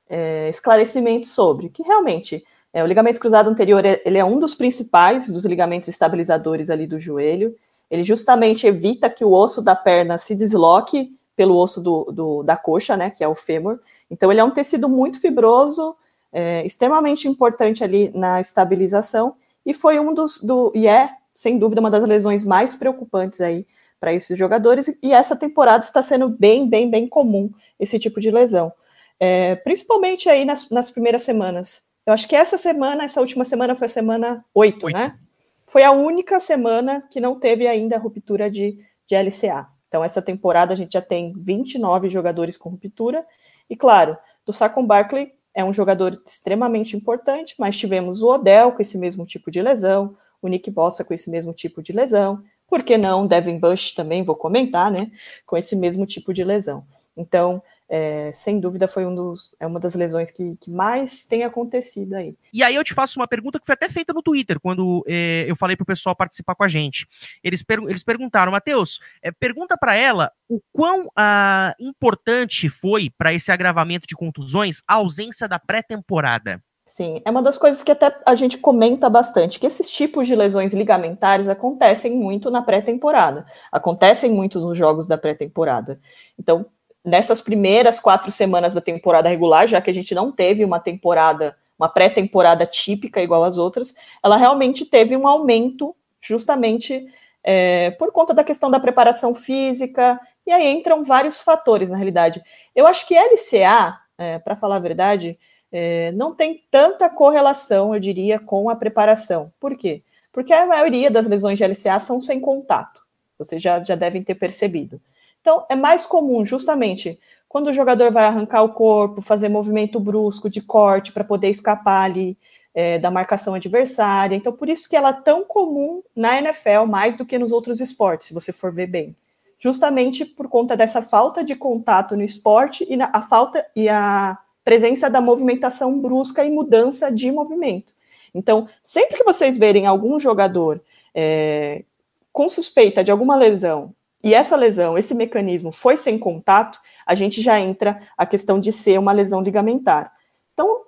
é, esclarecimento sobre, que realmente é, o ligamento cruzado anterior é, ele é um dos principais dos ligamentos estabilizadores ali do joelho. Ele justamente evita que o osso da perna se desloque pelo osso do, do da coxa, né, que é o fêmur. Então ele é um tecido muito fibroso, é, extremamente importante ali na estabilização e foi um dos do e é sem dúvida uma das lesões mais preocupantes aí para esses jogadores, e essa temporada está sendo bem, bem, bem comum esse tipo de lesão. É, principalmente aí nas, nas, primeiras semanas. Eu acho que essa semana, essa última semana foi a semana 8, 8. né? Foi a única semana que não teve ainda ruptura de, de LCA. Então, essa temporada a gente já tem 29 jogadores com ruptura, e claro, do Saquon Barkley é um jogador extremamente importante, mas tivemos o Odell com esse mesmo tipo de lesão, o Nick Bossa com esse mesmo tipo de lesão, por que não Devin Bush também, vou comentar, né, com esse mesmo tipo de lesão. Então, é, sem dúvida, foi um dos, é uma das lesões que, que, mais tem acontecido aí. E aí eu te faço uma pergunta que foi até feita no Twitter, quando é, eu falei para o pessoal participar com a gente. Eles, per, eles perguntaram, Matheus, é, pergunta para ela o quão ah, importante foi para esse agravamento de contusões a ausência da pré-temporada. Sim, é uma das coisas que até a gente comenta bastante, que esses tipos de lesões ligamentares acontecem muito na pré-temporada, acontecem muito nos jogos da pré-temporada. Então, nessas primeiras quatro semanas da temporada regular, já que a gente não teve uma temporada, uma pré-temporada típica igual às outras, ela realmente teve um aumento justamente é, por conta da questão da preparação física, e aí entram vários fatores, na realidade. Eu acho que LCA, é, para falar a verdade, é, não tem tanta correlação, eu diria, com a preparação. Por quê? Porque a maioria das lesões de LCA são sem contato. Vocês já, já devem ter percebido. Então, é mais comum, justamente, quando o jogador vai arrancar o corpo, fazer movimento brusco de corte para poder escapar ali é, da marcação adversária. Então, por isso que ela é tão comum na NFL mais do que nos outros esportes, se você for ver bem. Justamente por conta dessa falta de contato no esporte e na, a falta e a presença da movimentação brusca e mudança de movimento. Então, sempre que vocês verem algum jogador é, com suspeita de alguma lesão e essa lesão, esse mecanismo foi sem contato, a gente já entra a questão de ser uma lesão ligamentar. Então,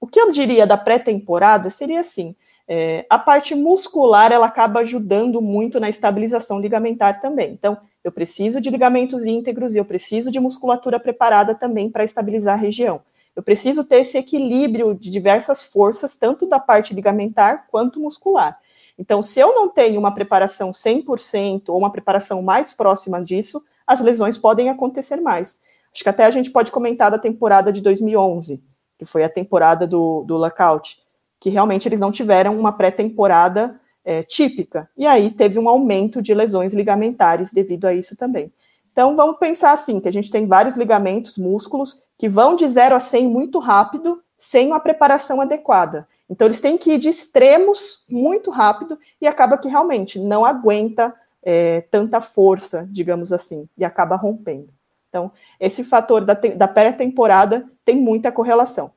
o que eu diria da pré-temporada seria assim: é, a parte muscular ela acaba ajudando muito na estabilização ligamentar também. Então, eu preciso de ligamentos íntegros e eu preciso de musculatura preparada também para estabilizar a região. Eu preciso ter esse equilíbrio de diversas forças, tanto da parte ligamentar quanto muscular. Então, se eu não tenho uma preparação 100% ou uma preparação mais próxima disso, as lesões podem acontecer mais. Acho que até a gente pode comentar da temporada de 2011, que foi a temporada do, do lockout, que realmente eles não tiveram uma pré-temporada é, típica. E aí teve um aumento de lesões ligamentares devido a isso também. Então, vamos pensar assim, que a gente tem vários ligamentos, músculos, que vão de 0 a 100 muito rápido, sem uma preparação adequada. Então, eles têm que ir de extremos muito rápido e acaba que realmente não aguenta é, tanta força, digamos assim, e acaba rompendo. Então, esse fator da, da pré-temporada tem muita correlação.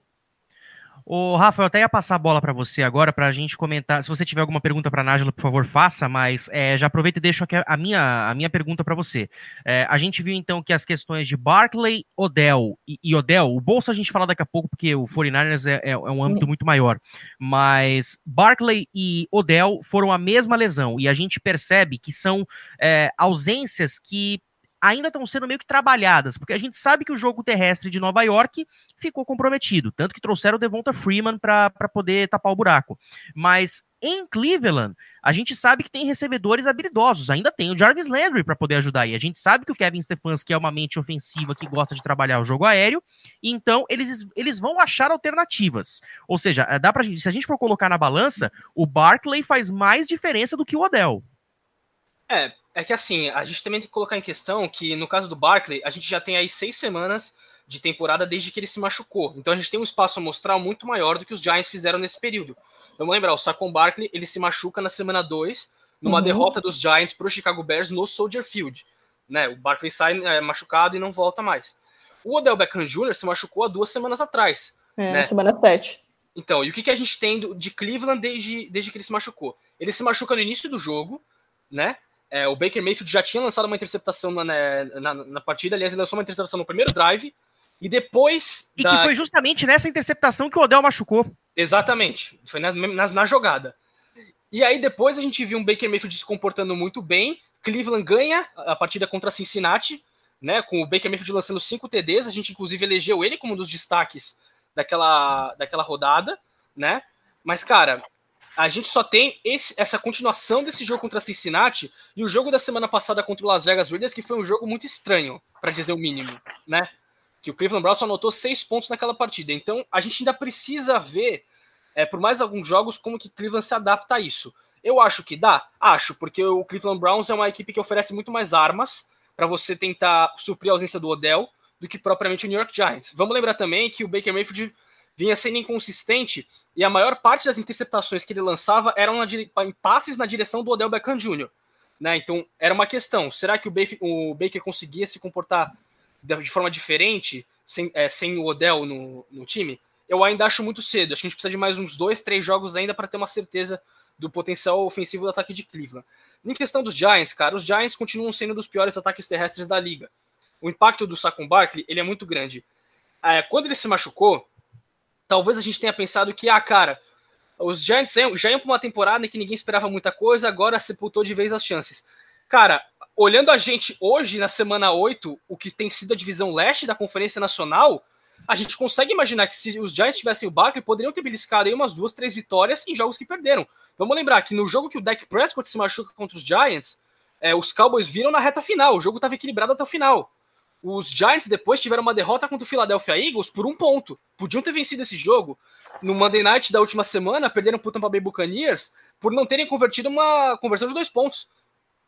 O Rafa, eu até ia passar a bola para você agora para a gente comentar. Se você tiver alguma pergunta para a Nájila, por favor, faça, mas é, já aproveita e deixo aqui a minha, a minha pergunta para você. É, a gente viu então que as questões de Barkley, Odell e, e, Odell, o bolso a gente fala daqui a pouco, porque o 49ers é, é, é um âmbito muito maior, mas Barkley e Odell foram a mesma lesão, e a gente percebe que são é, ausências que ainda estão sendo meio que trabalhadas, porque a gente sabe que o jogo terrestre de Nova York ficou comprometido, tanto que trouxeram o Devonta Freeman para poder tapar o buraco. Mas em Cleveland, a gente sabe que tem recebedores habilidosos, ainda tem o Jarvis Landry para poder ajudar aí. A gente sabe que o Kevin Stefanski é uma mente ofensiva que gosta de trabalhar o jogo aéreo, então eles, eles vão achar alternativas. Ou seja, dá pra gente, se a gente for colocar na balança, o Barkley faz mais diferença do que o Odell. É, é que assim, a gente também tem que colocar em questão que no caso do Barkley, a gente já tem aí seis semanas de temporada desde que ele se machucou. Então a gente tem um espaço amostral muito maior do que os Giants fizeram nesse período. Vamos lembrar, o Saquon Barkley, ele se machuca na semana 2, numa uhum. derrota dos Giants para o Chicago Bears no Soldier Field. Né? O Barkley sai é, machucado e não volta mais. O Odell Beckham Jr. se machucou há duas semanas atrás. É, né? semana 7. Então, e o que, que a gente tem de Cleveland desde, desde que ele se machucou? Ele se machuca no início do jogo, né? É, o Baker Mayfield já tinha lançado uma interceptação na, na, na, partida, aliás, ele lançou uma interceptação no primeiro drive, e depois. E da... que foi justamente nessa interceptação que o Odell machucou. Exatamente, foi na, na, na, jogada. E aí depois a gente viu um Baker Mayfield se comportando muito bem, Cleveland ganha a partida contra Cincinnati, né, com o Baker Mayfield lançando cinco TDs, a gente inclusive elegeu ele como um dos destaques daquela, daquela rodada, né? Mas, cara, a gente só tem esse, essa continuação desse jogo contra Cincinnati e o jogo da semana passada contra o Las Vegas Raiders, que foi um jogo muito estranho, para dizer o mínimo, né? Que o Cleveland Browns só anotou seis pontos naquela partida. Então a gente ainda precisa ver, é, por mais alguns jogos, como que Cleveland se adapta a isso. Eu acho que dá? Acho, porque o Cleveland Browns é uma equipe que oferece muito mais armas para você tentar suprir a ausência do Odell do que propriamente o New York Giants. Vamos lembrar também que o Baker Mayfield vinha sendo inconsistente e a maior parte das interceptações que ele lançava eram na, em passes na direção do Odell Beckham Jr. Né? Então era uma questão: será que o, Baker, o Baker conseguia se comportar de forma diferente sem, é, sem o Odell no, no time? Eu ainda acho muito cedo. Acho que a gente precisa de mais uns dois, três jogos ainda para ter uma certeza do potencial ofensivo do ataque de Cleveland. Em questão dos Giants, cara, os Giants continuam sendo um dos piores ataques terrestres da liga. O impacto do Saquon Barkley ele é muito grande. É, quando ele se machucou, talvez a gente tenha pensado que, ah, cara, os Giants já iam para uma temporada em que ninguém esperava muita coisa, agora sepultou de vez as chances. Cara, olhando a gente hoje, na semana 8, o que tem sido a divisão leste da Conferência Nacional, a gente consegue imaginar que se os Giants tivessem o Barkley, poderiam ter beliscado aí umas duas, três vitórias em jogos que perderam. Vamos lembrar que no jogo que o Dak Prescott se machuca contra os Giants, é, os Cowboys viram na reta final, o jogo estava equilibrado até o final. Os Giants depois tiveram uma derrota contra o Philadelphia Eagles por um ponto. Podiam ter vencido esse jogo. No Monday Night da última semana, perderam para o Tampa Bay Buccaneers por não terem convertido uma conversão de dois pontos.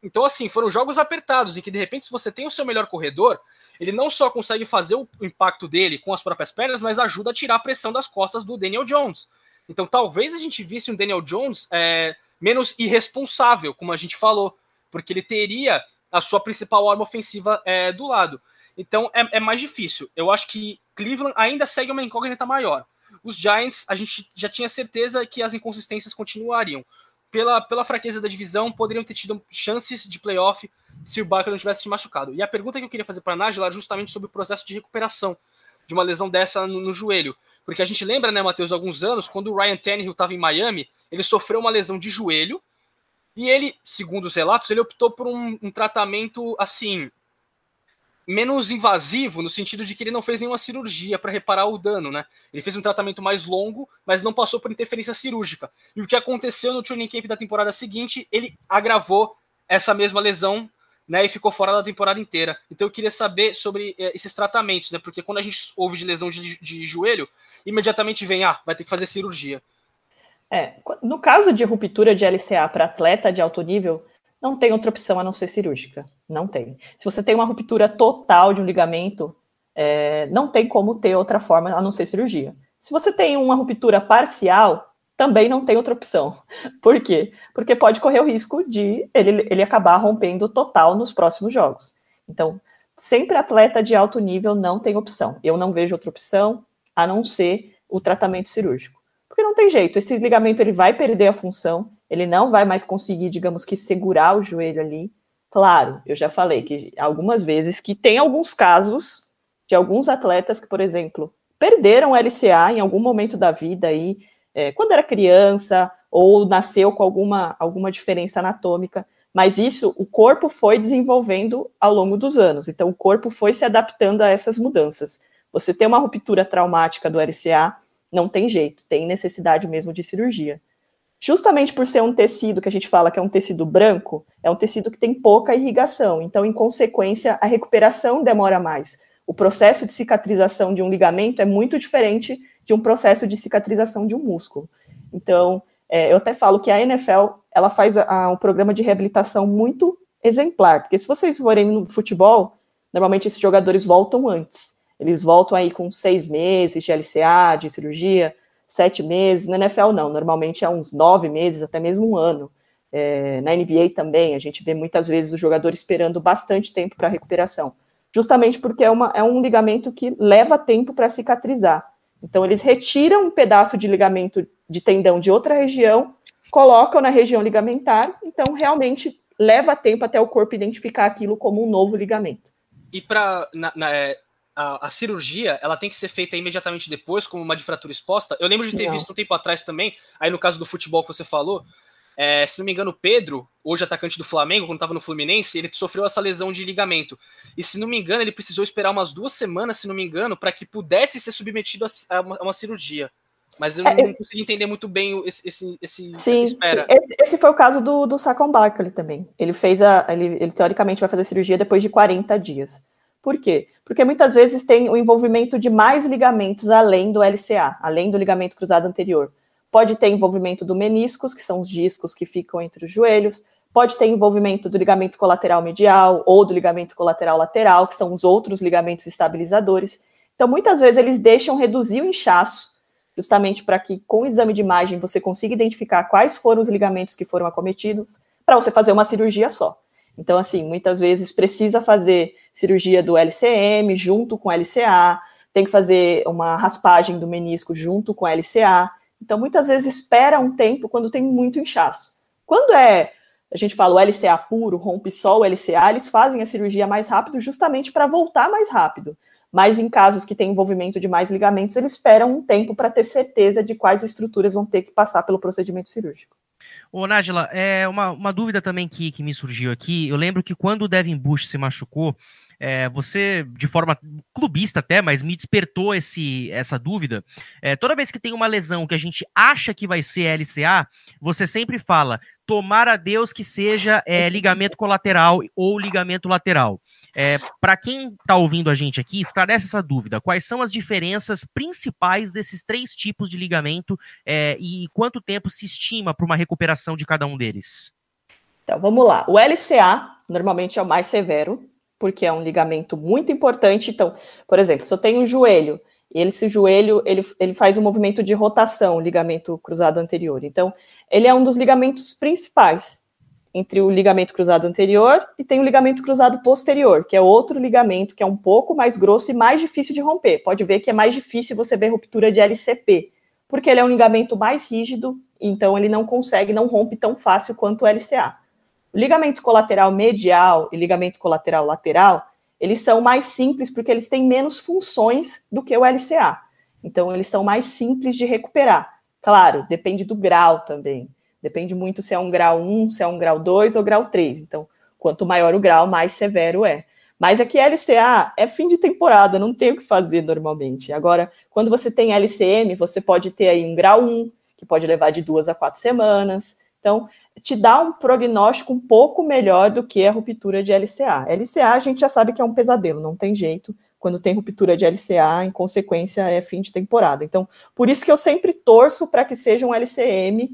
Então, assim, foram jogos apertados em que, de repente, se você tem o seu melhor corredor, ele não só consegue fazer o impacto dele com as próprias pernas, mas ajuda a tirar a pressão das costas do Daniel Jones. Então talvez a gente visse um Daniel Jones é, menos irresponsável, como a gente falou, porque ele teria a sua principal arma ofensiva é, do lado. Então é, é, mais difícil. Eu acho que Cleveland ainda segue uma incógnita maior. Os Giants, a gente já tinha certeza que as inconsistências continuariam. Pela, pela fraqueza da divisão, poderiam ter tido chances de playoff se o Barkley não tivesse se machucado. E a pergunta que eu queria fazer para a Nájila era justamente sobre o processo de recuperação de uma lesão dessa no, no joelho. Porque a gente lembra, né, Matheus, alguns anos, quando o Ryan Tannehill estava em Miami, ele sofreu uma lesão de joelho e ele, segundo os relatos, ele optou por um, um tratamento assim menos invasivo no sentido de que ele não fez nenhuma cirurgia para reparar o dano, né? Ele fez um tratamento mais longo, mas não passou por interferência cirúrgica. E o que aconteceu no training camp da temporada seguinte, ele agravou essa mesma lesão, né? E ficou fora da temporada inteira. Então eu queria saber sobre é, esses tratamentos, né? Porque quando a gente ouve de lesão de, de joelho, imediatamente vem, ah, vai ter que fazer cirurgia. É, no caso de ruptura de LCA para atleta de alto nível, não tem outra opção a não ser cirúrgica. Não tem. Se você tem uma ruptura total de um ligamento, é, não tem como ter outra forma a não ser cirurgia. Se você tem uma ruptura parcial, também não tem outra opção. Por quê? Porque pode correr o risco de ele, ele acabar rompendo total nos próximos jogos. Então, sempre atleta de alto nível não tem opção. Eu não vejo outra opção a não ser o tratamento cirúrgico. Porque não tem jeito, esse ligamento ele vai perder a função, ele não vai mais conseguir, digamos que, segurar o joelho ali. Claro, eu já falei que algumas vezes que tem alguns casos de alguns atletas que, por exemplo, perderam LCA em algum momento da vida aí, é, quando era criança ou nasceu com alguma, alguma diferença anatômica, mas isso o corpo foi desenvolvendo ao longo dos anos, então o corpo foi se adaptando a essas mudanças. Você tem uma ruptura traumática do LCA, não tem jeito, tem necessidade mesmo de cirurgia. Justamente por ser um tecido que a gente fala que é um tecido branco, é um tecido que tem pouca irrigação, então, em consequência, a recuperação demora mais. O processo de cicatrização de um ligamento é muito diferente de um processo de cicatrização de um músculo. Então, é, eu até falo que a NFL ela faz a, um programa de reabilitação muito exemplar, porque se vocês forem no futebol, normalmente esses jogadores voltam antes. Eles voltam aí com seis meses de LCA, de cirurgia, sete meses. Na NFL, não, normalmente é uns nove meses, até mesmo um ano. É, na NBA também, a gente vê muitas vezes o jogador esperando bastante tempo para recuperação, justamente porque é, uma, é um ligamento que leva tempo para cicatrizar. Então, eles retiram um pedaço de ligamento de tendão de outra região, colocam na região ligamentar, então realmente leva tempo até o corpo identificar aquilo como um novo ligamento. E para a, a, cirurgia ela tem que ser feita imediatamente depois, como uma de fratura exposta. Eu lembro de ter não. visto um tempo atrás também, aí no caso do futebol que você falou, é, se não me engano, o Pedro, hoje atacante do Flamengo, quando estava no Fluminense, ele sofreu essa lesão de ligamento. E se não me engano, ele precisou esperar umas duas semanas, se não me engano, para que pudesse ser submetido a, a, uma, a uma, cirurgia. Mas eu é, não consegui entender muito bem esse, esse, esse sim, sim. Esse, esse, foi o caso do, do Sacon Barkley também. Ele fez a. Ele, ele teoricamente vai fazer cirurgia depois de 40 dias. Por quê? Porque muitas vezes tem o envolvimento de mais ligamentos além do LCA, além do ligamento cruzado anterior. Pode ter envolvimento do meniscos, que são os discos que ficam entre os joelhos, pode ter envolvimento do ligamento colateral medial ou do ligamento colateral lateral, que são os outros ligamentos estabilizadores. Então, muitas vezes eles deixam reduzir o inchaço, justamente para que com o exame de imagem você consiga identificar quais foram os ligamentos que foram acometidos, para você fazer uma cirurgia só. Então, assim, muitas vezes precisa fazer cirurgia do LCM junto com LCA, tem que fazer uma raspagem do menisco junto com LCA. Então, muitas vezes espera um tempo quando tem muito inchaço. Quando é, a gente fala o LCA puro, rompe só o LCA, eles fazem a cirurgia mais rápido justamente para voltar mais rápido. Mas em casos que tem envolvimento de mais ligamentos, eles esperam um tempo para ter certeza de quais estruturas vão ter que passar pelo procedimento cirúrgico. Ô, Nájila, é uma, uma dúvida também que, que me surgiu aqui. Eu lembro que quando o Devin Bush se machucou, é, você, de forma clubista até, mas me despertou esse, essa dúvida. É, toda vez que tem uma lesão que a gente acha que vai ser LCA, você sempre fala: tomara a Deus que seja é, ligamento colateral ou ligamento lateral. É, Para quem está ouvindo a gente aqui, esclarece essa dúvida. Quais são as diferenças principais desses três tipos de ligamento é, e quanto tempo se estima para uma recuperação de cada um deles? Então, vamos lá. O LCA normalmente é o mais severo, porque é um ligamento muito importante. Então, por exemplo, se eu tenho um joelho, e esse joelho ele, ele faz um movimento de rotação, ligamento cruzado anterior. Então, ele é um dos ligamentos principais entre o ligamento cruzado anterior e tem o ligamento cruzado posterior, que é outro ligamento que é um pouco mais grosso e mais difícil de romper. Pode ver que é mais difícil você ver ruptura de LCP, porque ele é um ligamento mais rígido, então ele não consegue, não rompe tão fácil quanto o LCA. O ligamento colateral medial e ligamento colateral lateral, eles são mais simples porque eles têm menos funções do que o LCA. Então eles são mais simples de recuperar. Claro, depende do grau também. Depende muito se é um grau 1, se é um grau 2 ou grau 3. Então, quanto maior o grau, mais severo é. Mas aqui LCA é fim de temporada, não tem o que fazer normalmente. Agora, quando você tem LCM, você pode ter aí um grau 1, que pode levar de duas a quatro semanas. Então, te dá um prognóstico um pouco melhor do que a ruptura de LCA. LCA a gente já sabe que é um pesadelo, não tem jeito. Quando tem ruptura de LCA, em consequência, é fim de temporada. Então, por isso que eu sempre torço para que seja um LCM,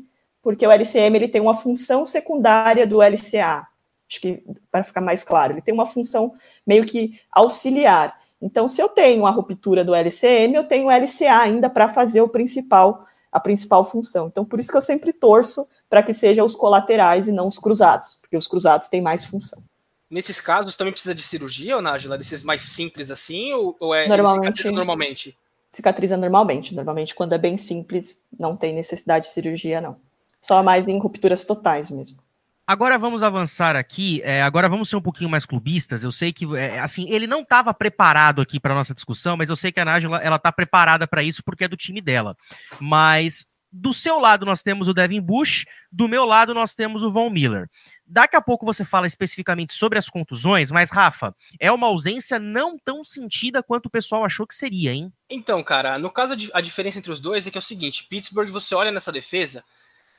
porque o LCM ele tem uma função secundária do LCA acho que para ficar mais claro, ele tem uma função meio que auxiliar. Então, se eu tenho a ruptura do LCM, eu tenho o LCA ainda para fazer o principal, a principal função. Então, por isso que eu sempre torço para que sejam os colaterais e não os cruzados, porque os cruzados têm mais função. Nesses casos, também precisa de cirurgia, ou Nájila? Desses mais simples assim, ou, ou é normalmente, cicatriza normalmente? Cicatriza normalmente. Normalmente, quando é bem simples, não tem necessidade de cirurgia, não. Só mais em rupturas totais mesmo. Agora vamos avançar aqui. É, agora vamos ser um pouquinho mais clubistas. Eu sei que, é, assim, ele não estava preparado aqui para nossa discussão, mas eu sei que a Nájila ela está preparada para isso porque é do time dela. Mas do seu lado nós temos o Devin Bush, do meu lado nós temos o Von Miller. Daqui a pouco você fala especificamente sobre as contusões, mas Rafa, é uma ausência não tão sentida quanto o pessoal achou que seria, hein? Então, cara, no caso a diferença entre os dois é que é o seguinte: Pittsburgh, você olha nessa defesa,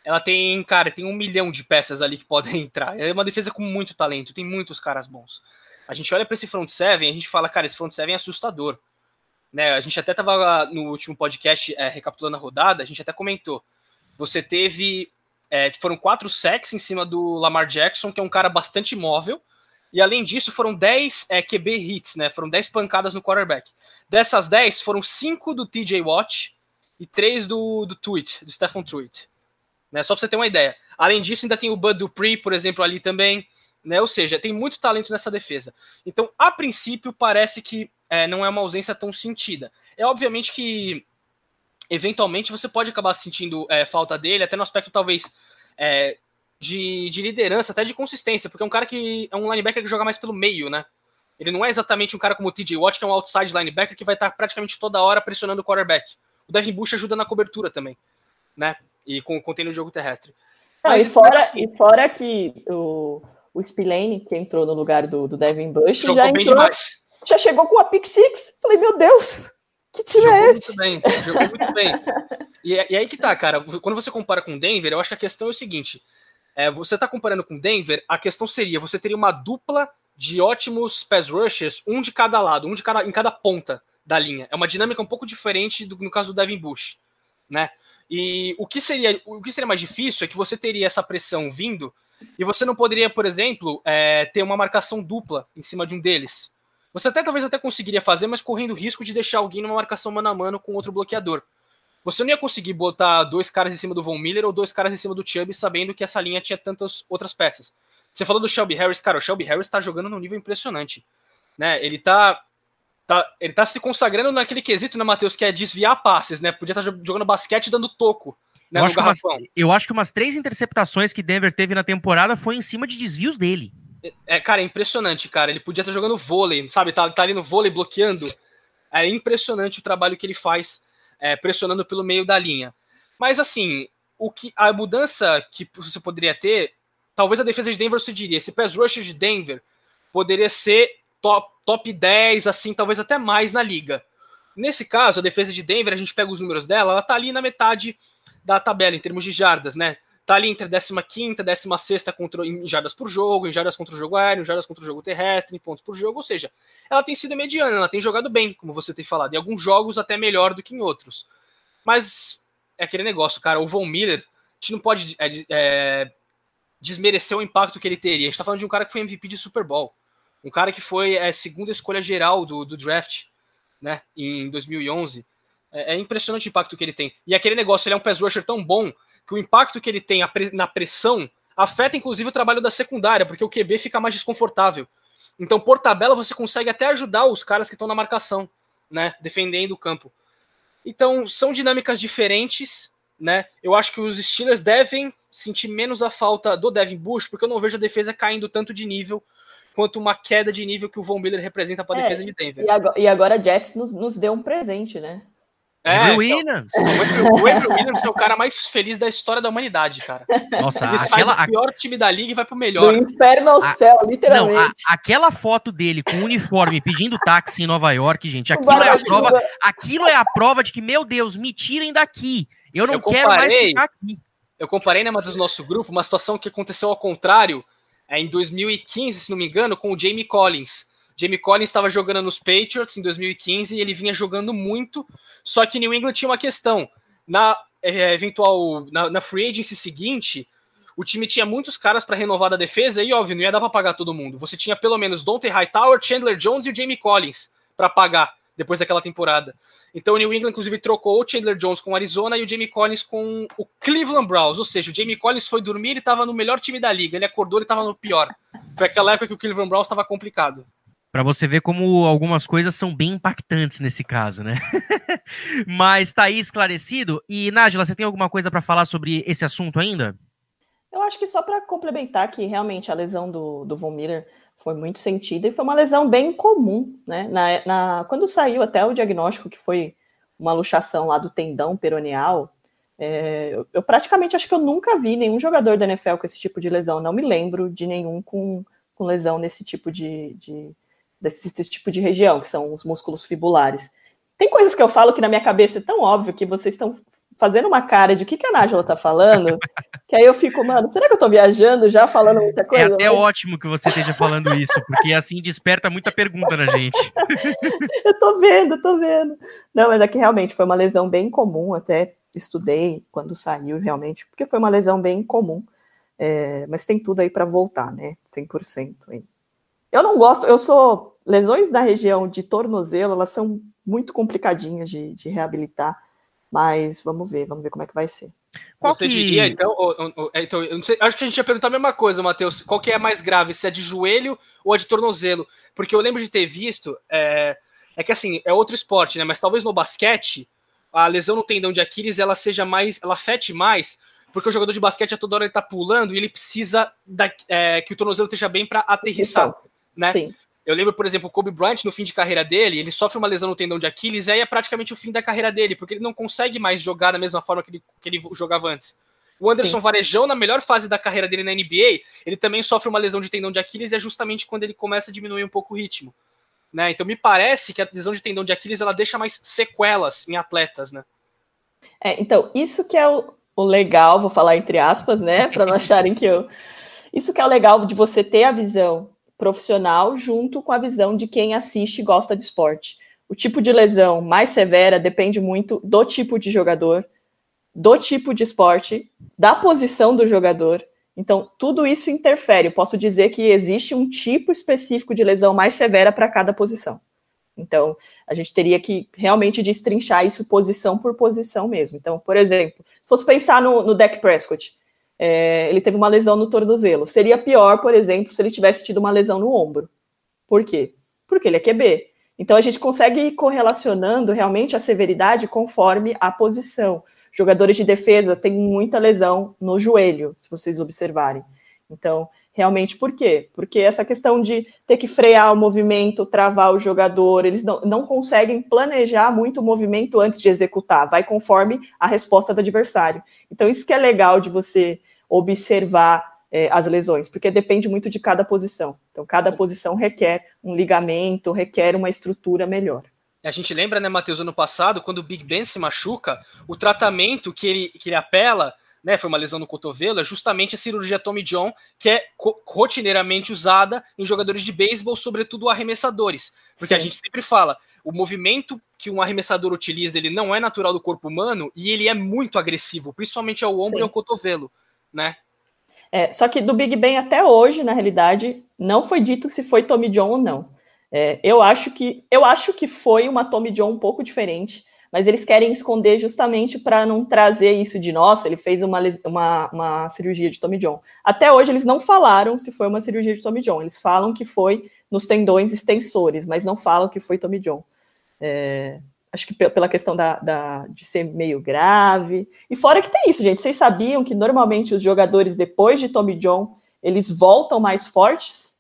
ela tem, cara, tem um milhão de peças ali que podem entrar. É uma defesa com muito talento, tem muitos caras bons. A gente olha para esse front seven, a gente fala, cara, esse front seven é assustador. Né? A gente até tava no último podcast é, recapitulando a rodada, a gente até comentou. Você teve. É, foram quatro sacks em cima do Lamar Jackson, que é um cara bastante móvel. E além disso, foram 10 é, QB hits, né? Foram 10 pancadas no quarterback. Dessas 10, foram 5 do TJ Watt e 3 do, do Tweet, do Stephen Tweet né? Só para você ter uma ideia. Além disso, ainda tem o Bud Dupree, por exemplo, ali também, né? Ou seja, tem muito talento nessa defesa. Então, a princípio, parece que é, não é uma ausência tão sentida. É obviamente que eventualmente você pode acabar sentindo é, falta dele, até no aspecto talvez é, de, de, liderança, até de consistência, porque é um cara que é um linebacker que joga mais pelo meio, né? Ele não é exatamente um cara como o TJ Watt, que é um outside linebacker que vai estar praticamente toda hora pressionando o quarterback. O Devin Bush ajuda na cobertura também, né? E com, contém no jogo terrestre. Não, mas, e, fora, assim, e fora que o, o Spillane, que entrou no lugar do, do Devin Bush, já entrou, demais. já chegou com a pick six. Falei, meu Deus, que time jogou é esse? Muito bem, jogou muito bem. E, e, aí que tá, cara, quando você compara com Denver, eu acho que a questão é o seguinte, é, você tá comparando com Denver, a questão seria, você teria uma dupla de ótimos pass rushers, um de cada lado, um de cada, em cada ponta da linha. É uma dinâmica um pouco diferente do, no caso do Devin Bush, né? E o que seria o que seria mais difícil é que você teria essa pressão vindo e você não poderia, por exemplo, é, ter uma marcação dupla em cima de um deles. Você até talvez até conseguiria fazer, mas correndo o risco de deixar alguém numa marcação mano a mano com outro bloqueador. Você não ia conseguir botar dois caras em cima do Von Miller ou dois caras em cima do Chubb, sabendo que essa linha tinha tantas outras peças. Você falou do Shelby Harris, cara, o Shelby Harris tá jogando num nível impressionante. Né? Ele tá Tá, ele tá se consagrando naquele quesito, né, Matheus, que é desviar passes, né? Podia estar tá jogando basquete dando toco. Né, eu, acho umas, eu, acho que umas três interceptações que Denver teve na temporada foi em cima de desvios dele. É, é cara, é impressionante, cara. Ele podia estar tá jogando vôlei, sabe? Tá, tá ali no vôlei bloqueando. É impressionante o trabalho que ele faz é, pressionando pelo meio da linha. Mas assim, o que a mudança que você poderia ter, talvez a defesa de Denver se diria, esse pass rush de Denver poderia ser top, top 10, assim, talvez até mais na liga. Nesse caso, a defesa de Denver, a gente pega os números dela, ela tá ali na metade da tabela em termos de jardas, né? Tá ali entre 15 e 16 contra, em jardas por jogo, em jardas contra o jogo aéreo, em jardas contra o jogo terrestre, em pontos por jogo, ou seja, ela tem sido mediana, ela tem jogado bem, como você tem falado, em alguns jogos até melhor do que em outros. Mas é aquele negócio, cara, o Von Miller, a gente não pode é, é, desmerecer o impacto que ele teria. A gente tá falando de um cara que foi MVP de Super Bowl Um cara que foi a é, segunda escolha geral do, do draft, né, em 2011. É, é, impressionante o impacto que ele tem. E aquele negócio, ele é um pass rusher tão bom que o impacto que ele tem na pressão afeta inclusive o trabalho da secundária, porque o QB fica mais desconfortável. Então, por tabela, você consegue até ajudar os caras que estão na marcação, né, defendendo o campo. Então, são dinâmicas diferentes, né? Eu acho que os Steelers devem sentir menos a falta do Devin Bush, porque eu não vejo a defesa caindo tanto de nível quanto uma queda de nível que o Von Miller representa para a é, defesa de Denver. E agora, e agora a Jets nos, nos deu um presente, né? É, Andrew então, Williams. o Andrew Williams é o cara mais feliz da história da humanidade, cara. Nossa, ele aquela, sai do pior time da liga e vai pro melhor. Do inferno ao a, céu, literalmente. Não, a, aquela foto dele com o uniforme pedindo táxi em Nova York, gente, aquilo é a prova, aquilo é a prova de que, meu Deus, me tirem daqui. Eu não eu quero comparei, mais ficar aqui. Eu comparei, né, Matheus, no nosso grupo, uma situação que aconteceu ao contrário, é, em 2015, se não me engano, com o Jamie Collins. Jamie Collins estava jogando nos Patriots em 2015 e ele vinha jogando muito, só que New England tinha uma questão. Na é, eventual na, na, free agency seguinte, o time tinha muitos caras para renovar da defesa e, óbvio, não ia dar para pagar todo mundo. Você tinha pelo menos Dante Hightower, Chandler Jones e o Jamie Collins para pagar depois daquela temporada. Então o New England, inclusive, trocou o Chandler Jones com o Arizona e o Jamie Collins com o Cleveland Browns. Ou seja, o Jamie Collins foi dormir e estava no melhor time da liga. Ele acordou e estava no pior. Foi aquela época que o Cleveland Browns estava complicado. Para você ver como algumas coisas são bem impactantes nesse caso, né? Mas tá aí esclarecido. E, Nájila, você tem alguma coisa para falar sobre esse assunto ainda? Eu acho que só para complementar que realmente a lesão do, do Von Miller foi muito sentida e foi uma lesão bem comum, né? Na, na, quando saiu até o diagnóstico que foi uma luxação lá do tendão peroneal, é, eu, eu, praticamente acho que eu nunca vi nenhum jogador da NFL com esse tipo de lesão. Não me lembro de nenhum com, com lesão nesse tipo de, de desse, desse, tipo de região, que são os músculos fibulares. Tem coisas que eu falo que na minha cabeça é tão óbvio que vocês estão fazendo uma cara de o que, que a Nájula tá falando, que aí eu fico, mano, será que eu tô viajando já falando muita coisa? É até mas... ótimo que você esteja falando isso, porque assim desperta muita pergunta na gente. eu tô vendo, tô vendo. Não, mas aqui é realmente foi uma lesão bem comum, até estudei quando saiu realmente, porque foi uma lesão bem comum, é, mas tem tudo aí para voltar, né, 100% aí. Eu não gosto, eu sou. Lesões da região de tornozelo, elas são muito complicadinhas de, de reabilitar, mas vamos ver, vamos ver como é que vai ser. Qual Você que... diria, então, ou, ou, é, então sei, acho que a gente ia perguntar a mesma coisa, Matheus. Qual que é a mais grave, se é de joelho ou é de tornozelo? Porque eu lembro de ter visto, é, é que assim, é outro esporte, né? Mas talvez no basquete, a lesão no tendão de Aquiles, ela seja mais, ela afete mais, porque o jogador de basquete a toda hora ele tá pulando e ele precisa da, é, que o tornozelo esteja bem para aterrissar né? Sim. Eu lembro, por exemplo, o Kobe Bryant, no fim de carreira dele, ele sofre uma lesão no tendão de Aquiles, e aí é praticamente o fim da carreira dele, porque ele não consegue mais jogar da mesma forma que ele, que ele jogava antes. O Anderson Sim. Varejão, na melhor fase da carreira dele na NBA, ele também sofre uma lesão de tendão de Aquiles, e é justamente quando ele começa a diminuir um pouco o ritmo. Né? Então me parece que a lesão de tendão de Aquiles ela deixa mais sequelas em atletas, né? É, então, isso que é o, o legal, vou falar entre aspas, né? Para não acharem que eu. Isso que é o legal de você ter a visão profissional junto com a visão de quem assiste e gosta de esporte. O tipo de lesão mais severa depende muito do tipo de jogador, do tipo de esporte, da posição do jogador. Então, tudo isso interfere. Eu posso dizer que existe um tipo específico de lesão mais severa para cada posição. Então, a gente teria que realmente destrinchar isso posição por posição mesmo. Então, por exemplo, se fosse pensar no, no Prescott, é, ele teve uma lesão no tornozelo. Seria pior, por exemplo, se ele tivesse tido uma lesão no ombro. Por quê? Porque ele é QB. Então a gente consegue ir correlacionando realmente a severidade conforme a posição. Jogadores de defesa têm muita lesão no joelho, se vocês observarem. Então, realmente por quê? Porque essa questão de ter que frear o movimento, travar o jogador, eles não, não conseguem planejar muito o movimento antes de executar, vai conforme a resposta do adversário. Então, isso que é legal de você observar é, as lesões, porque depende muito de cada posição. Então, cada posição requer um ligamento, requer uma estrutura melhor. A gente lembra, né, Matheus, ano passado, quando o Big Ben se machuca, o tratamento que ele, que ele apela, né, foi uma lesão no cotovelo, é justamente a cirurgia Tommy John, que é rotineiramente usada em jogadores de beisebol, sobretudo arremessadores. Porque Sim. a gente sempre fala, o movimento que um arremessador utiliza, ele não é natural do corpo humano e ele é muito agressivo, principalmente ao ombro Sim. e ao cotovelo né? É, só que do Big Bang até hoje, na realidade, não foi dito se foi Tommy John ou não. É, eu acho que eu acho que foi uma Tommy John um pouco diferente, mas eles querem esconder justamente para não trazer isso de nossa, ele fez uma, uma, uma, cirurgia de Tommy John. Até hoje eles não falaram se foi uma cirurgia de Tommy John, eles falam que foi nos tendões extensores, mas não falam que foi Tommy John. É, acho que pela questão da, da, de ser meio grave. E fora que tem isso, gente. Vocês sabiam que normalmente os jogadores, depois de Tommy John, eles voltam mais fortes?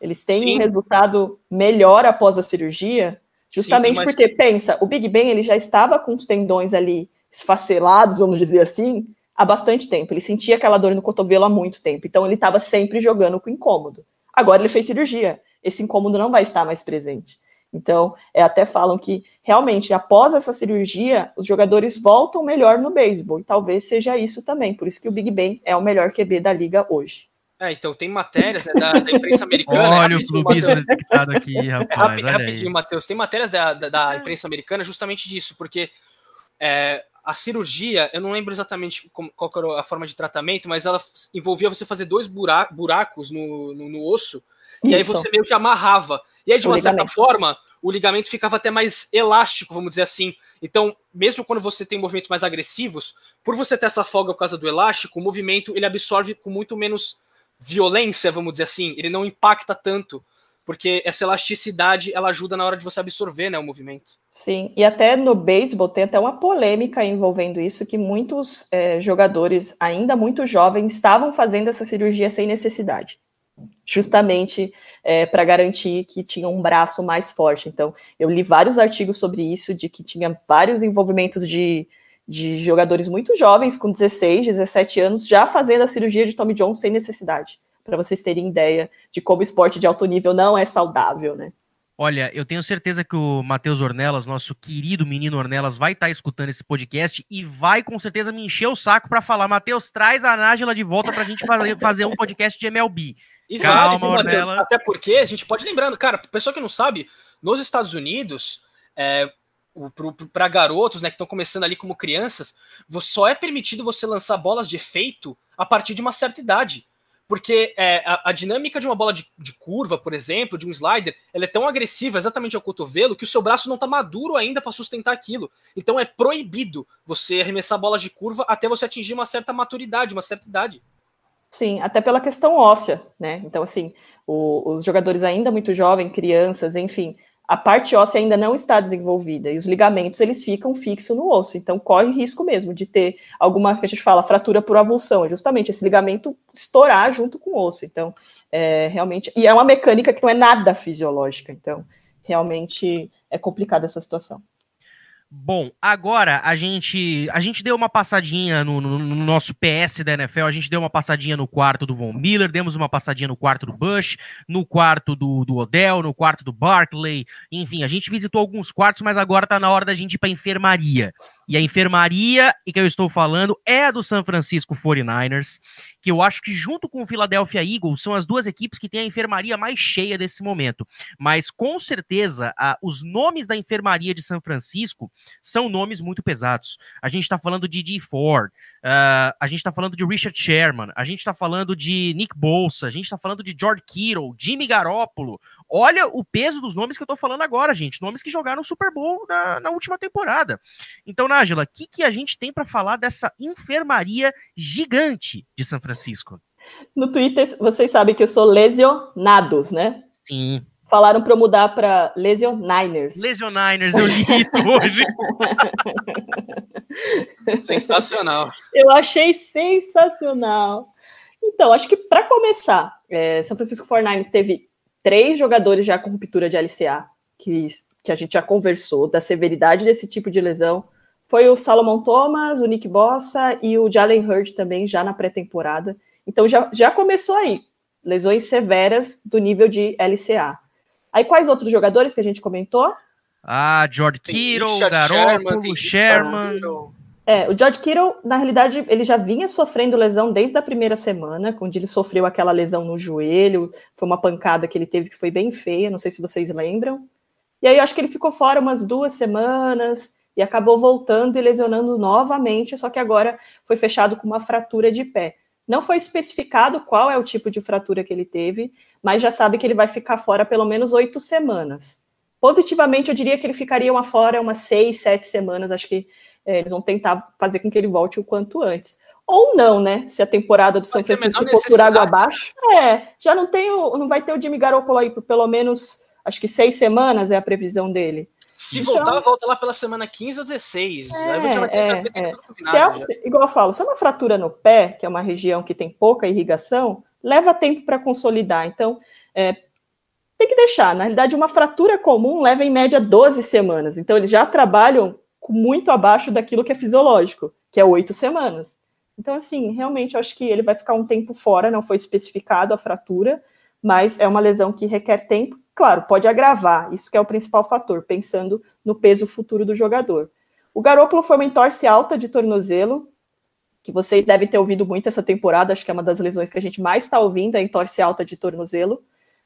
Eles têm Sim. um resultado melhor após a cirurgia? Justamente Sim, mas... porque, pensa, o Big Ben ele já estava com os tendões ali esfacelados, vamos dizer assim, há bastante tempo. Ele sentia aquela dor no cotovelo há muito tempo. Então ele estava sempre jogando com incômodo. Agora ele fez cirurgia. Esse incômodo não vai estar mais presente. Então, é, até falam que realmente após essa cirurgia, os jogadores voltam melhor no beisebol. E talvez seja isso também. Por isso que o Big Ben é o melhor QB da liga hoje. É, então tem matérias né, da, da, imprensa americana. Olha o clubismo detectado aqui, é rapaz. É, rapid, rapidinho, Matheus. Tem matérias da, da, da, imprensa americana justamente disso, porque é, a cirurgia, eu não lembro exatamente como, qual era a forma de tratamento, mas ela envolvia você fazer dois buracos no, no, no osso, Isso. e aí você meio que amarrava. E aí, de uma certa forma, o ligamento ficava até mais elástico, vamos dizer assim. Então, mesmo quando você tem movimentos mais agressivos, por você ter essa folga por causa do elástico, o movimento ele absorve com muito menos violência, vamos dizer assim, ele não impacta tanto, porque essa elasticidade ela ajuda na hora de você absorver né, o movimento. Sim, e até no beisebol tem até uma polêmica envolvendo isso, que muitos é, jogadores ainda muito jovens estavam fazendo essa cirurgia sem necessidade, justamente é, para garantir que tinha um braço mais forte. Então, eu li vários artigos sobre isso, de que tinha vários envolvimentos de de jogadores muito jovens, com 16, 17 anos, já fazendo a cirurgia de Tommy John sem necessidade, para vocês terem ideia de como esporte de alto nível não é saudável, né? Olha, eu tenho certeza que o Matheus Ornelas, nosso querido menino Ornelas, vai estar tá escutando esse podcast e vai com certeza me encher o saco para falar: Matheus, traz a Nájila de volta para a gente fazer um podcast de MLB. E Calma, vale. Até porque a gente pode lembrando, cara, pessoa que não sabe, nos Estados Unidos, é, para garotos, né, que estão começando ali como crianças, só é permitido você lançar bolas de efeito a partir de uma certa idade. Porque é, a, a, dinâmica de uma bola de, de, curva, por exemplo, de um slider, ela é tão agressiva exatamente ao cotovelo que o seu braço não está maduro ainda para sustentar aquilo. Então é proibido você arremessar bolas de curva até você atingir uma certa maturidade, uma certa idade. Sim, até pela questão óssea, né? Então, assim, o, os jogadores ainda muito jovens, crianças, enfim, a parte óssea ainda não está desenvolvida e os ligamentos eles ficam fixos no osso, então corre risco mesmo de ter alguma que a gente fala fratura por avulsão, é justamente esse ligamento estourar junto com o osso. Então, é, realmente, e é uma mecânica que não é nada fisiológica, então realmente é complicada essa situação. Bom, agora a gente a gente deu uma passadinha no, no, no, nosso PS da NFL, a gente deu uma passadinha no quarto do Von Miller, demos uma passadinha no quarto do Bush, no quarto do, do Odell, no quarto do Barkley, enfim, a gente visitou alguns quartos, mas agora tá na hora da gente ir pra enfermaria. E a enfermaria que eu estou falando é a do San Francisco 49ers, que eu acho que junto com o Philadelphia Eagles são as duas equipes que têm a enfermaria mais cheia desse momento. Mas com certeza, a, os nomes da enfermaria de São Francisco são nomes muito pesados. A gente está falando de Dee Ford, uh, a gente está falando de Richard Sherman, a gente está falando de Nick Bolsa, a gente está falando de George Kittle, Jimmy Garoppolo, Olha o peso dos nomes que eu tô falando agora, gente. Nomes que jogaram o Super Bowl na, na última temporada. Então, Nájila, o que, que a gente tem para falar dessa enfermaria gigante de São Francisco? No Twitter, vocês sabem que eu sou lesionados, né? Sim. Falaram para eu mudar para Lesioniners. Lesioniners, eu li isso hoje. sensacional. Eu achei sensacional. Então, acho que para começar, é, São Francisco 49ers teve três jogadores já com ruptura de LCA, que, que a gente já conversou, da severidade desse tipo de lesão. Foi o Salomon Thomas, o Nick Bossa e o Jalen Hurd também, já na pré-temporada. Então já, já começou aí, lesões severas do nível de LCA. Aí quais outros jogadores que a gente comentou? Ah, George Kittle, Garoppolo, Sherman. Sherman. É, o George Kittle, na realidade, ele já vinha sofrendo lesão desde a primeira semana, quando ele sofreu aquela lesão no joelho, foi uma pancada que ele teve que foi bem feia, não sei se vocês lembram. E aí eu acho que ele ficou fora umas duas semanas e acabou voltando e lesionando novamente, só que agora foi fechado com uma fratura de pé. Não foi especificado qual é o tipo de fratura que ele teve, mas já sabe que ele vai ficar fora pelo menos oito semanas. Positivamente, eu diria que ele ficaria uma fora umas seis, sete semanas. Acho que eles vão tentar fazer com que ele volte o quanto antes. Ou não, né? Se a temporada do São Francisco for por água abaixo. É, já não tem o, não vai ter o Jimmy Garoppolo aí por pelo menos, acho que seis semanas é a previsão dele. Se então, voltar, volta lá pela semana 15 ou 16. É, é, é. Se é, igual eu falo, se é uma fratura no pé, que é uma região que tem pouca irrigação, leva tempo para consolidar. Então, é, tem que deixar. Na realidade, uma fratura comum leva em média 12 semanas. Então, eles já trabalham muito abaixo daquilo que é fisiológico, que é oito semanas. Então, assim, realmente eu acho que ele vai ficar um tempo fora, não foi especificado a fratura, mas é uma lesão que requer tempo. Claro, pode agravar, isso que é o principal fator, pensando no peso futuro do jogador. O Garoppolo foi uma entorse alta de tornozelo, que vocês devem ter ouvido muito essa temporada, acho que é uma das lesões que a gente mais está ouvindo, a entorse alta de tornozelo.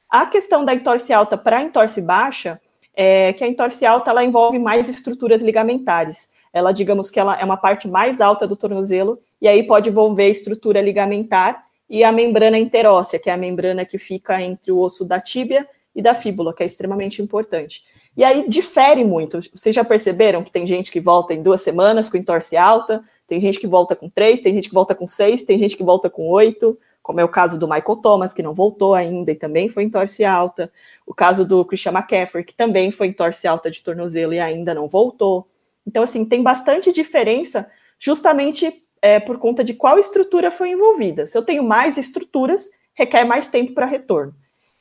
A questão da entorse alta para entorse baixa é que a entorse alta ela envolve mais estruturas ligamentares. Ela, digamos que ela é uma parte mais alta do tornozelo e aí pode envolver estrutura ligamentar e a membrana interóssea, que é a membrana que fica entre o osso da tíbia e da fíbula, que é extremamente importante. E aí difere muito. Vocês já perceberam que tem gente que volta em duas semanas com entorse alta, tem gente que volta com três, tem gente que volta com seis, tem gente que volta com oito, como é o caso do Michael Thomas, que não voltou ainda e também foi entorse alta. O caso do Christian McCaffrey, que também foi entorse alta de tornozelo e ainda não voltou. Então, assim, tem bastante diferença justamente é, por conta de qual estrutura foi envolvida. Se eu tenho mais estruturas, requer mais tempo para retorno.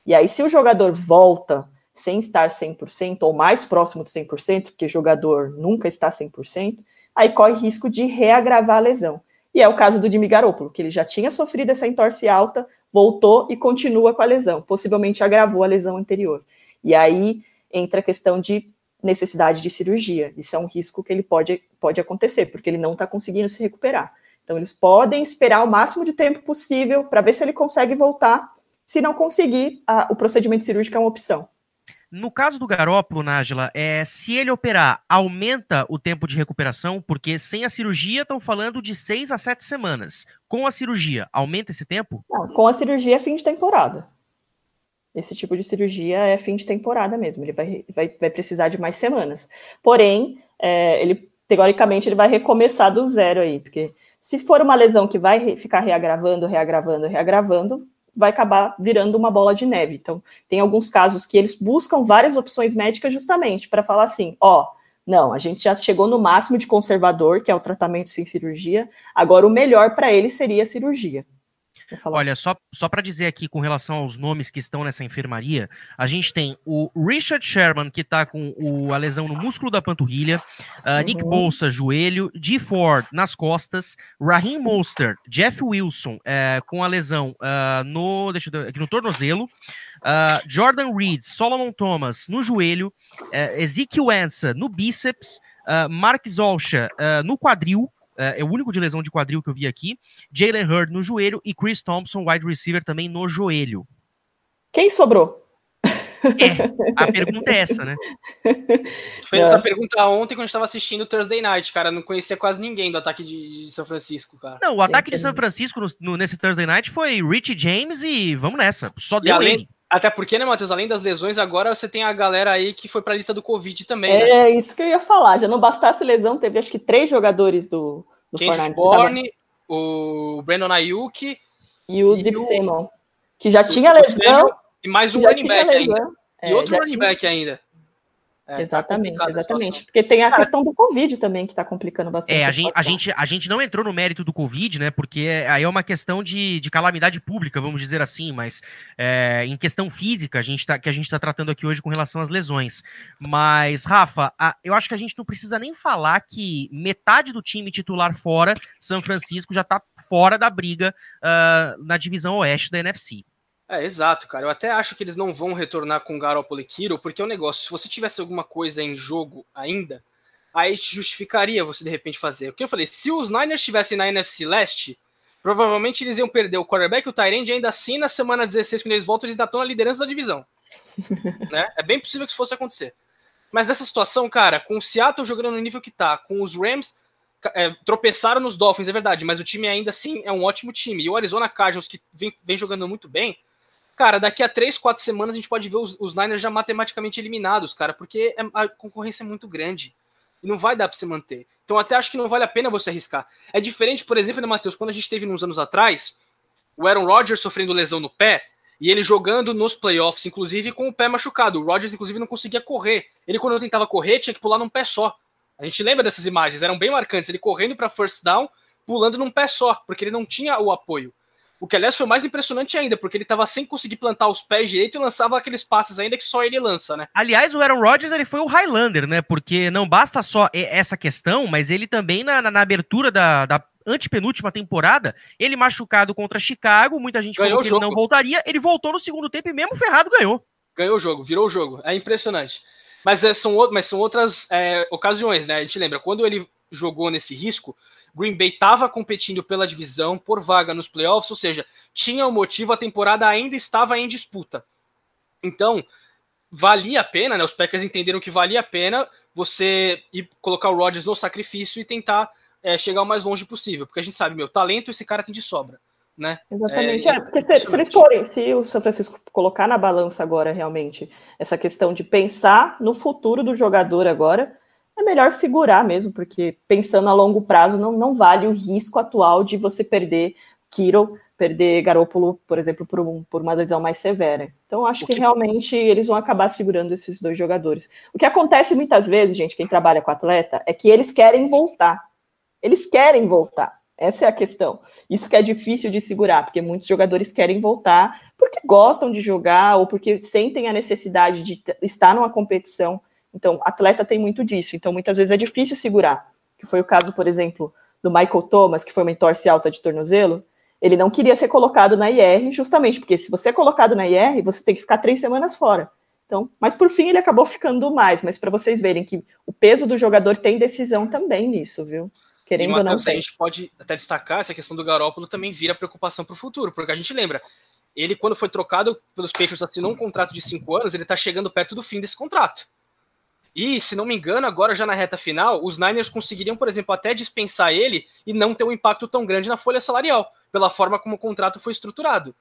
E aí, se o jogador volta sem estar 100% ou mais próximo de 100%, porque jogador nunca está 100%, aí corre risco de reagravar a lesão. E é o caso do Jimmy Garoppolo, que ele já tinha sofrido essa entorse alta, voltou e continua com a lesão, possivelmente agravou a lesão anterior. E aí entra a questão de necessidade de cirurgia. Isso é um risco que ele pode, pode acontecer, porque ele não está conseguindo se recuperar. Então, eles podem esperar o máximo de tempo possível para ver se ele consegue voltar. Se não conseguir, a, o procedimento cirúrgico é uma opção. No caso do Garópolo, Nájila, é, se ele operar, aumenta o tempo de recuperação, porque sem a cirurgia estão falando de seis a sete semanas. Com a cirurgia, aumenta esse tempo? Não, com a cirurgia é fim de temporada. Esse tipo de cirurgia é fim de temporada mesmo, ele vai, vai, vai precisar de mais semanas. Porém, é, ele teoricamente ele vai recomeçar do zero aí, porque se for uma lesão que vai ficar reagravando, reagravando, reagravando, vai acabar virando uma bola de neve. Então, tem alguns casos que eles buscam várias opções médicas justamente para falar assim, ó, não, a gente já chegou no máximo de conservador, que é o tratamento sem cirurgia, agora o melhor para ele seria a cirurgia. Olha, só, só para dizer aqui com relação aos nomes que estão nessa enfermaria, a gente tem o Richard Sherman, que está com o, a lesão no músculo da panturrilha, uh, uhum. Nick Bolsa, joelho, G. Ford nas costas, Raheem Mostert, Jeff Wilson uh, com a lesão uh, no, deixa eu, aqui no tornozelo, uh, Jordan Reed, Solomon Thomas no joelho, Ezekiel Ansa no bíceps, Mark Zolcha no quadril, é, é o único de lesão de quadril que eu vi aqui. Jalen Hurd no joelho e Chris Thompson, wide receiver, também no joelho. Quem sobrou? É, a pergunta é essa, né? Fez essa pergunta ontem quando a gente estava assistindo o Thursday Night, cara. Não conhecia quase ninguém do ataque de, São Francisco, cara. Não, o Sim, ataque de São Francisco no, no, nesse Thursday Night foi Richie James e vamos nessa. Só deu além, ele. Até porque, né, Matheus, além das lesões, agora você tem a galera aí que foi para a lista do Covid também. Né? É, isso que eu ia falar. Já não bastasse lesão, teve acho que três jogadores do, do Fortnite. Borne, o Brandon Ayuk e o Deep Simon, que já tinha lesão. E mais um running back ainda. É, e outro running tinha... back ainda. É, tá exatamente, tá exatamente. Porque tem a questão do Covid também que está complicando bastante. É, a, a gente, a, gente, a gente não entrou no mérito do Covid, né? Porque aí é uma questão de, de calamidade pública, vamos dizer assim, mas é, em questão física a gente tá, que a gente está tratando aqui hoje com relação às lesões. Mas, Rafa, a, eu acho que a gente não precisa nem falar que metade do time titular fora, São Francisco, já está fora da briga uh, na divisão oeste da NFC. É, exato, cara. Eu até acho que eles não vão retornar com Garoppolo e Kiro, porque é um negócio, se você tivesse alguma coisa em jogo ainda, aí te justificaria você de repente fazer. O que eu falei, se os Niners estivessem na NFC Leste, provavelmente eles iam perder o quarterback e o Tyrande ainda assim na semana 16, quando eles voltam, eles ainda estão na liderança da divisão. né? É bem possível que isso fosse acontecer. Mas nessa situação, cara, com o Seattle jogando no nível que tá, com os Rams é, tropeçaram nos Dolphins, é verdade, mas o time ainda assim é um ótimo time. E o Arizona Cardinals, que vem, vem jogando muito bem, cara, daqui a três, quatro semanas a gente pode ver os, os Niners já matematicamente eliminados, cara, porque é, a concorrência é muito grande. E não vai dar para se manter. Então até acho que não vale a pena você arriscar. É diferente, por exemplo, né, Matheus, quando a gente teve uns anos atrás, o Aaron Rodgers sofrendo lesão no pé, e ele jogando nos playoffs, inclusive, com o pé machucado. O Rodgers, inclusive, não conseguia correr. Ele, quando tentava correr, tinha que pular num pé só. A gente lembra dessas imagens, eram bem marcantes. Ele correndo para first down, pulando num pé só, porque ele não tinha o apoio. O que, aliás, foi mais impressionante ainda, porque ele estava sem conseguir plantar os pés direito e lançava aqueles passes ainda que só ele lança, né? Aliás, o Aaron Rodgers ele foi o Highlander, né? Porque não basta só essa questão, mas ele também, na, na abertura da, da antepenúltima temporada, ele machucado contra Chicago, muita gente ganhou falou que ele não voltaria, ele voltou no segundo tempo e mesmo ferrado ganhou. Ganhou o jogo, virou o jogo. É impressionante. Mas, é, são, mas são outras é, ocasiões, né? A gente lembra, quando ele jogou nesse risco, Green Bay estava competindo pela divisão, por vaga nos playoffs, ou seja, tinha um motivo, a temporada ainda estava em disputa. Então, valia a pena, né? Os Packers entenderam que valia a pena você ir colocar o Rodgers no sacrifício e tentar é, chegar o mais longe possível, porque a gente sabe, meu, talento esse cara tem de sobra. Né? Exatamente, é, é porque se, se, eles forem, se o São Francisco colocar na balança agora realmente essa questão de pensar no futuro do jogador agora, é melhor segurar mesmo, porque pensando a longo prazo não, não vale o risco atual de você perder Kiro, perder Garópolo, por exemplo, por, um, por uma lesão mais severa. Então, acho que... que realmente eles vão acabar segurando esses dois jogadores. O que acontece muitas vezes, gente, quem trabalha com atleta, é que eles querem voltar. Eles querem voltar. Essa é a questão. Isso que é difícil de segurar, porque muitos jogadores querem voltar porque gostam de jogar ou porque sentem a necessidade de estar numa competição. Então, atleta tem muito disso. Então, muitas vezes é difícil segurar. Que foi o caso, por exemplo, do Michael Thomas, que foi uma entorse alta de tornozelo. Ele não queria ser colocado na IR, justamente porque se você é colocado na IR, você tem que ficar três semanas fora. Então, mas por fim ele acabou ficando mais. Mas para vocês verem que o peso do jogador tem decisão também nisso, viu? Querendo e, Matheus, ou não. A gente pode até destacar essa questão do Garópolo também vira preocupação para o futuro, porque a gente lembra, ele, quando foi trocado pelos Patriots, assinou um contrato de cinco anos, ele está chegando perto do fim desse contrato. E, se não me engano, agora já na reta final, os Niners conseguiriam, por exemplo, até dispensar ele e não ter um impacto tão grande na folha salarial, pela forma como o contrato foi estruturado.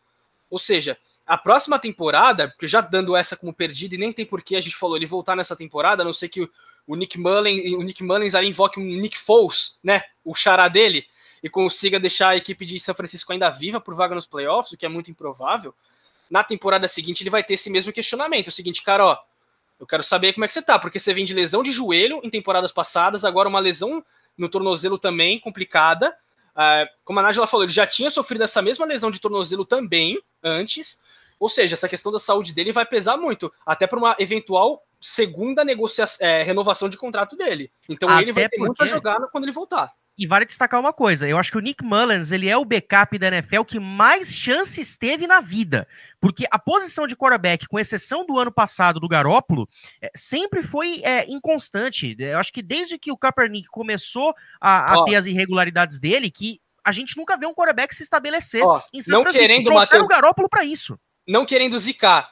Ou seja, a próxima temporada, já dando essa como perdida, e nem tem por que a gente falou ele voltar nessa temporada, a não ser que o Nick Mullins, o Nick Mullins ali invoque um Nick Foles, né? O chará dele, e consiga deixar a equipe de São Francisco ainda viva por vaga nos playoffs, o que é muito improvável. Na temporada seguinte, ele vai ter esse mesmo questionamento. É o seguinte, cara, ó, eu quero saber como é que você tá, porque você vem de lesão de joelho em temporadas passadas, agora uma lesão no tornozelo também complicada. Uh, como a Nájila falou, ele já tinha sofrido essa mesma lesão de tornozelo também antes. Ou seja, essa questão da saúde dele vai pesar muito, até para uma eventual segunda negociação, é, renovação de contrato dele. Então Até ele vai ter porque... muito a jogar quando ele voltar. E vale destacar uma coisa, eu acho que o Nick Mullins, ele é o backup da NFL que mais chances teve na vida, porque a posição de quarterback, com exceção do ano passado do Garópolo, é, sempre foi é, inconstante. Eu acho que desde que o Kaepernick começou a, a ter as irregularidades dele, que a gente nunca vê um quarterback se estabelecer Ó, em São não Francisco. Querendo, Mateus, o Garópolo para isso. Não querendo zicar,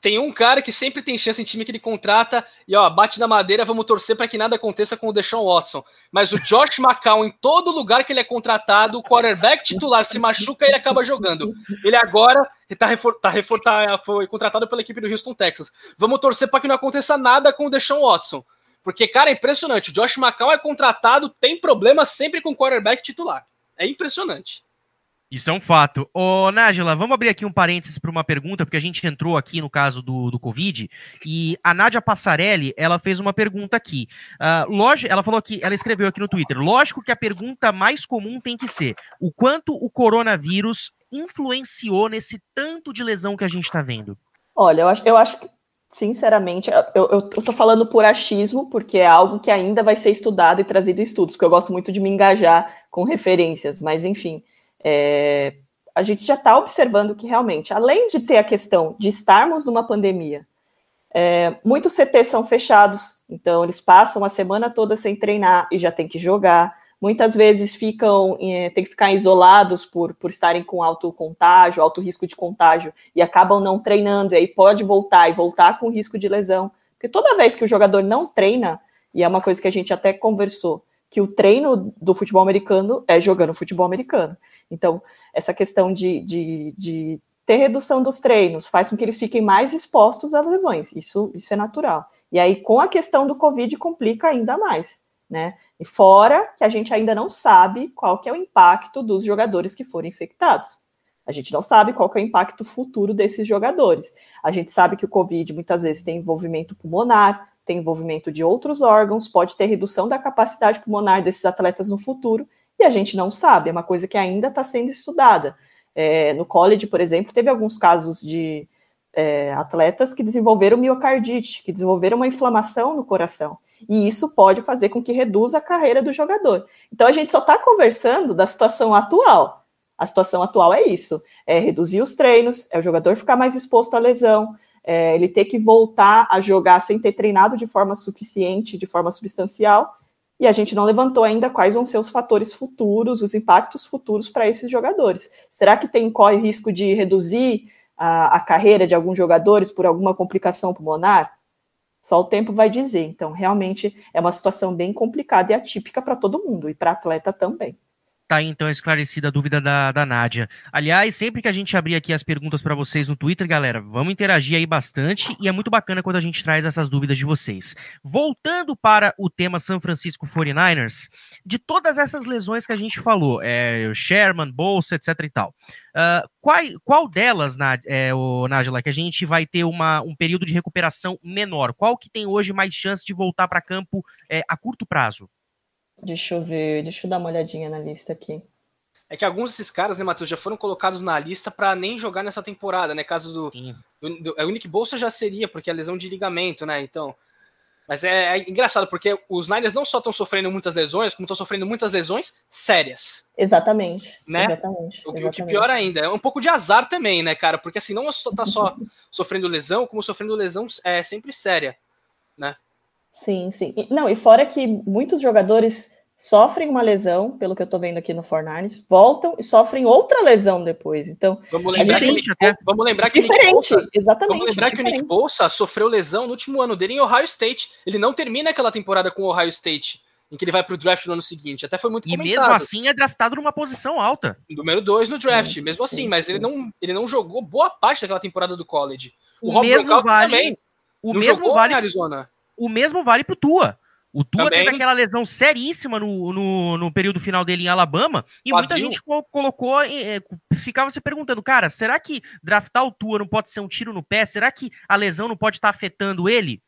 tem um cara que sempre tem chance em time que ele contrata e ó, bate na madeira, vamos torcer para que nada aconteça com o Deshaun Watson. Mas o Josh McCown, em todo lugar que ele é contratado, o quarterback titular se machuca e ele acaba jogando. Ele agora tá, refor tá, refor tá, foi contratado pela equipe do Houston Texas. Vamos torcer para que não aconteça nada com o Deshaun Watson. Porque, cara, é impressionante. O Josh McCown é contratado, tem problema sempre com o quarterback titular. É impressionante. Isso é um fato. Ô, Nájila, vamos abrir aqui um parênteses para uma pergunta, porque a gente entrou aqui no caso do, do Covid, e a Nádia Passarelli, ela fez uma pergunta aqui. Uh, lógico, ela falou aqui, ela escreveu aqui no Twitter, lógico que a pergunta mais comum tem que ser, o quanto o coronavírus influenciou nesse tanto de lesão que a gente está vendo? Olha, eu acho, eu acho que, sinceramente, eu, eu, eu tô falando por achismo, porque é algo que ainda vai ser estudado e trazido em estudos, porque eu gosto muito de me engajar com referências, mas enfim... É, a gente já está observando que realmente, além de ter a questão de estarmos numa pandemia, é, muitos CTs são fechados, então eles passam a semana toda sem treinar e já tem que jogar. Muitas vezes ficam, é, tem que ficar isolados por, por estarem com alto contágio, alto risco de contágio, e acabam não treinando, e aí pode voltar e voltar com risco de lesão. Porque toda vez que o jogador não treina, e é uma coisa que a gente até conversou, que o treino do futebol americano é jogando futebol americano. Então, essa questão de, de, de ter redução dos treinos faz com que eles fiquem mais expostos às lesões. Isso, isso é natural. E aí, com a questão do Covid, complica ainda mais, né? E fora que a gente ainda não sabe qual que é o impacto dos jogadores que foram infectados. A gente não sabe qual que é o impacto futuro desses jogadores. A gente sabe que o Covid muitas vezes tem envolvimento pulmonar, tem envolvimento de outros órgãos, pode ter redução da capacidade pulmonar desses atletas no futuro, e a gente não sabe, é uma coisa que ainda está sendo estudada. É, no college, por exemplo, teve alguns casos de é, atletas que desenvolveram miocardite, que desenvolveram uma inflamação no coração. E isso pode fazer com que reduza a carreira do jogador. Então a gente só está conversando da situação atual. A situação atual é isso: é reduzir os treinos, é o jogador ficar mais exposto à lesão, é ele ter que voltar a jogar sem ter treinado de forma suficiente, de forma substancial. E a gente não levantou ainda quais vão ser os fatores futuros, os impactos futuros para esses jogadores. Será que tem corre risco de reduzir a, a carreira de alguns jogadores por alguma complicação pulmonar? Só o tempo vai dizer. Então, realmente é uma situação bem complicada e atípica para todo mundo e para atleta também. Tá aí, então, esclarecida a dúvida da, da Nádia. Aliás, sempre que a gente abrir aqui as perguntas para vocês no Twitter, galera, vamos interagir aí bastante e é muito bacana quando a gente traz essas dúvidas de vocês. Voltando para o tema São Francisco 49ers, de todas essas lesões que a gente falou, é, Sherman, Bolsa, etc e tal, uh, qual, qual delas, é, o Nájila, que a gente vai ter uma, um período de recuperação menor? Qual que tem hoje mais chance de voltar para campo é, a curto prazo? Deixa eu ver, deixa eu dar uma olhadinha na lista aqui. É que alguns desses caras, né, Matheus, já foram colocados na lista para nem jogar nessa temporada, né? Caso do, do, do. A Unique Bolsa já seria, porque é lesão de ligamento, né? Então. Mas é, é engraçado, porque os Niners não só estão sofrendo muitas lesões, como estão sofrendo muitas lesões sérias. Exatamente. Né? Exatamente, o, o, que pior ainda, é um pouco de azar também, né, cara? Porque assim, não tá só sofrendo lesão, como sofrendo lesão é sempre séria, né? Sim, sim. Não, e fora que muitos jogadores sofrem uma lesão, pelo que eu tô vendo aqui no Fornares, voltam e sofrem outra lesão depois. Então, vamos lembrar, que, Nick, vamos lembrar que diferente, Bolsa, exatamente. Vamos lembrar diferente. que o Nick Bolsa sofreu lesão no último ano dele em Ohio State. Ele não termina aquela temporada com o Ohio State, em que ele vai pro draft no ano seguinte. Até foi muito E comentado. mesmo assim é draftado numa posição alta. Número 2 no draft, sim, mesmo assim, sim, mas sim. ele não ele não jogou boa parte daquela temporada do college. O, o mesmo vale também. O mesmo vale Arizona o mesmo vale pro Tua. O Tua Também. teve aquela lesão seríssima no, no, no, período final dele em Alabama e muita gente colocou, é, ficava se perguntando, cara, será que draftar o Tua não pode ser um tiro no pé? Será que a lesão não pode estar tá afetando ele?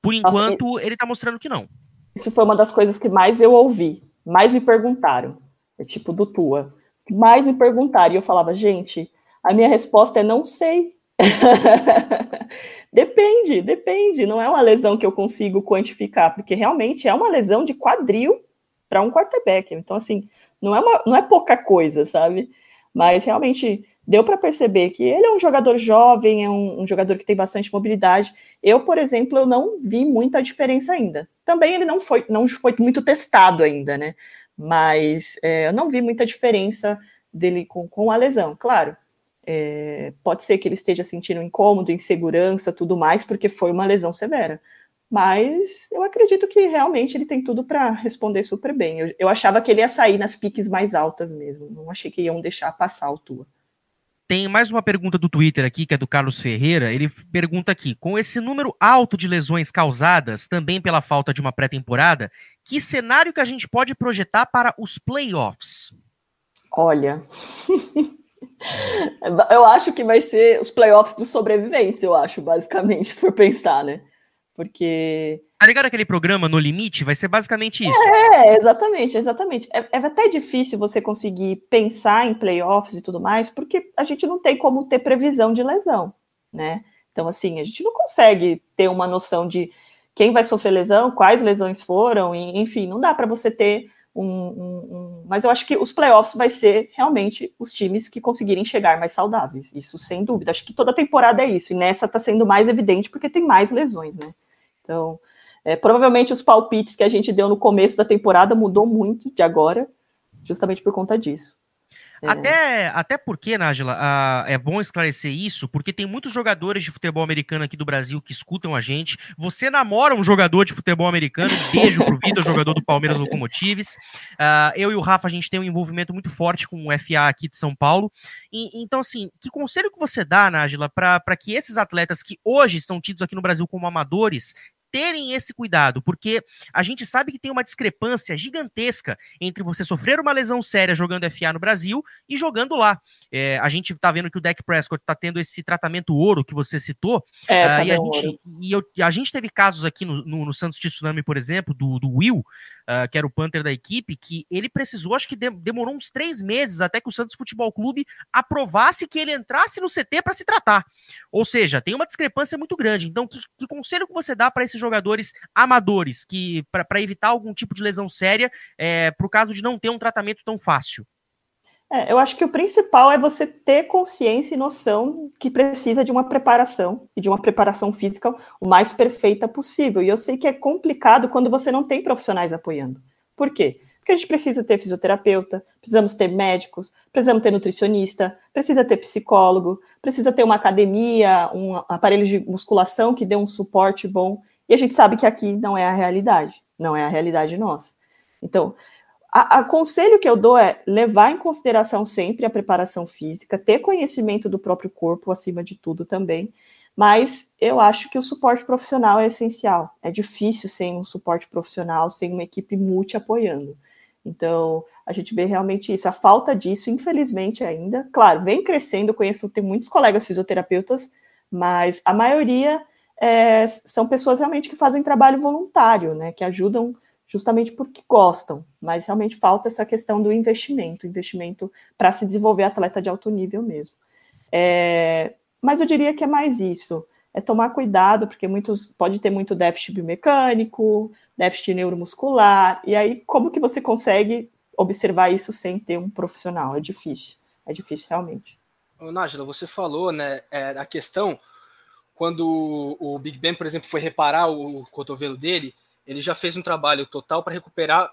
Por enquanto, Nossa, ele tá mostrando que não. Isso foi uma das coisas que mais eu ouvi, mais me perguntaram. É tipo do Tua. Mais me perguntaram. E eu falava, gente, a minha resposta é não sei. depende, depende. Não é uma lesão que eu consigo quantificar, porque realmente é uma lesão de quadril para um quarterback. Então, assim, não é, uma, não é pouca coisa, sabe? Mas realmente deu para perceber que ele é um jogador jovem, é um, um, jogador que tem bastante mobilidade. Eu, por exemplo, eu não vi muita diferença ainda. Também ele não foi, não foi muito testado ainda, né? Mas é, eu não vi muita diferença dele com, com a lesão. Claro, é, pode ser que ele esteja sentindo incômodo, insegurança, tudo mais, porque foi uma lesão severa. Mas eu acredito que realmente ele tem tudo para responder super bem. Eu, eu, achava que ele ia sair nas piques mais altas mesmo. Não achei que iam deixar passar o Tua. Tem mais uma pergunta do Twitter aqui, que é do Carlos Ferreira. Ele pergunta aqui: com esse número alto de lesões causadas, também pela falta de uma pré-temporada, que cenário que a gente pode projetar para os playoffs? Olha. Eu acho que vai ser os playoffs dos sobreviventes, eu acho, basicamente, se for pensar, né? Porque. Tá ligado aquele programa No Limite? Vai ser basicamente isso. É, exatamente, exatamente. É, é até difícil você conseguir pensar em playoffs e tudo mais, porque a gente não tem como ter previsão de lesão, né? Então, assim, a gente não consegue ter uma noção de quem vai sofrer lesão, quais lesões foram, e, enfim, não dá para você ter um, um, um, mas eu acho que os playoffs vai ser realmente os times que conseguirem chegar mais saudáveis, isso sem dúvida. Acho que toda temporada é isso, e nessa está sendo mais evidente porque tem mais lesões, né? Então, é, provavelmente os palpites que a gente deu no começo da temporada mudou muito de agora, justamente por conta disso. É. Até, até porque, Nájila, uh, é bom esclarecer isso, porque tem muitos jogadores de futebol americano aqui do Brasil que escutam a gente. Você namora um jogador de futebol americano, beijo pro Vitor, jogador do Palmeiras Locomotives. Uh, eu e o Rafa, a gente tem um envolvimento muito forte com o FA aqui de São Paulo. E, então, assim, que conselho que você dá, Nájila, para que esses atletas que hoje são tidos aqui no Brasil como amadores terem esse cuidado, porque a gente sabe que tem uma discrepância gigantesca entre você sofrer uma lesão séria jogando FA no Brasil e jogando lá. É, a gente tá vendo que o Dak Prescott tá tendo esse tratamento ouro que você citou. É, uh, e, a gente, e eu, a gente teve casos aqui no, no, no Santos Tsunami, por exemplo, do, do Will, uh, que era o Panther da equipe, que ele precisou, acho que de, demorou uns três meses até que o Santos Futebol Clube aprovasse que ele entrasse no CT para se tratar. Ou seja, tem uma discrepância muito grande. Então, que, que conselho que você dá para esses jogadores amadores que para evitar algum tipo de lesão séria, é, por caso de não ter um tratamento tão fácil? É, eu acho que o principal é você ter consciência e noção que precisa de uma preparação e de uma preparação física o mais perfeita possível. E eu sei que é complicado quando você não tem profissionais apoiando. Por quê? Porque a gente precisa ter fisioterapeuta, precisamos ter médicos, precisamos ter nutricionista, precisa ter psicólogo, precisa ter uma academia, um aparelho de musculação que dê um suporte bom. E a gente sabe que aqui não é a realidade, não é a realidade nossa. Então, o conselho que eu dou é levar em consideração sempre a preparação física, ter conhecimento do próprio corpo acima de tudo também, mas eu acho que o suporte profissional é essencial. É difícil sem um suporte profissional, sem uma equipe multi apoiando. Então, a gente vê realmente isso, a falta disso, infelizmente ainda. Claro, vem crescendo, eu conheço, tem muitos colegas fisioterapeutas, mas a maioria é, são pessoas realmente que fazem trabalho voluntário, né, que ajudam justamente porque gostam, mas realmente falta essa questão do investimento, investimento para se desenvolver atleta de alto nível mesmo. É, mas eu diria que é mais isso, é tomar cuidado, porque muitos pode ter muito déficit biomecânico, déficit neuromuscular, e aí como que você consegue observar isso sem ter um profissional? É difícil, é difícil realmente. Nájila, você falou, né, é, a questão quando o Big Ben, por exemplo, foi reparar o cotovelo dele, ele já fez um trabalho total para recuperar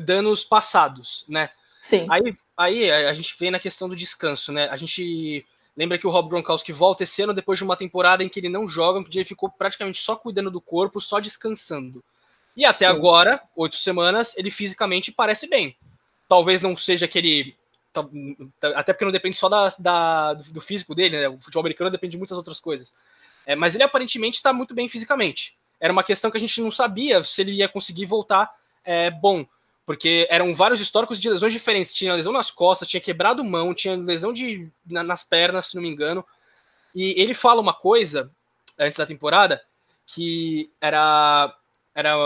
danos passados, né? Sim. Aí, aí a gente vem na questão do descanso, né? A gente lembra que o Rob Gronkowski volta esse ano depois de uma temporada em que ele não joga, onde ele ficou praticamente só cuidando do corpo, só descansando. E até Sim. agora, oito semanas, ele fisicamente parece bem. Talvez não seja aquele. Até porque não depende só da, da do físico dele, né? O futebol americano depende de muitas outras coisas. É, mas ele aparentemente está muito bem fisicamente era uma questão que a gente não sabia se ele ia conseguir voltar é, bom, porque eram vários históricos de lesões diferentes. Tinha lesão nas costas, tinha quebrado mão, tinha lesão de, na, nas pernas, se não me engano. E ele fala uma coisa antes da temporada que era era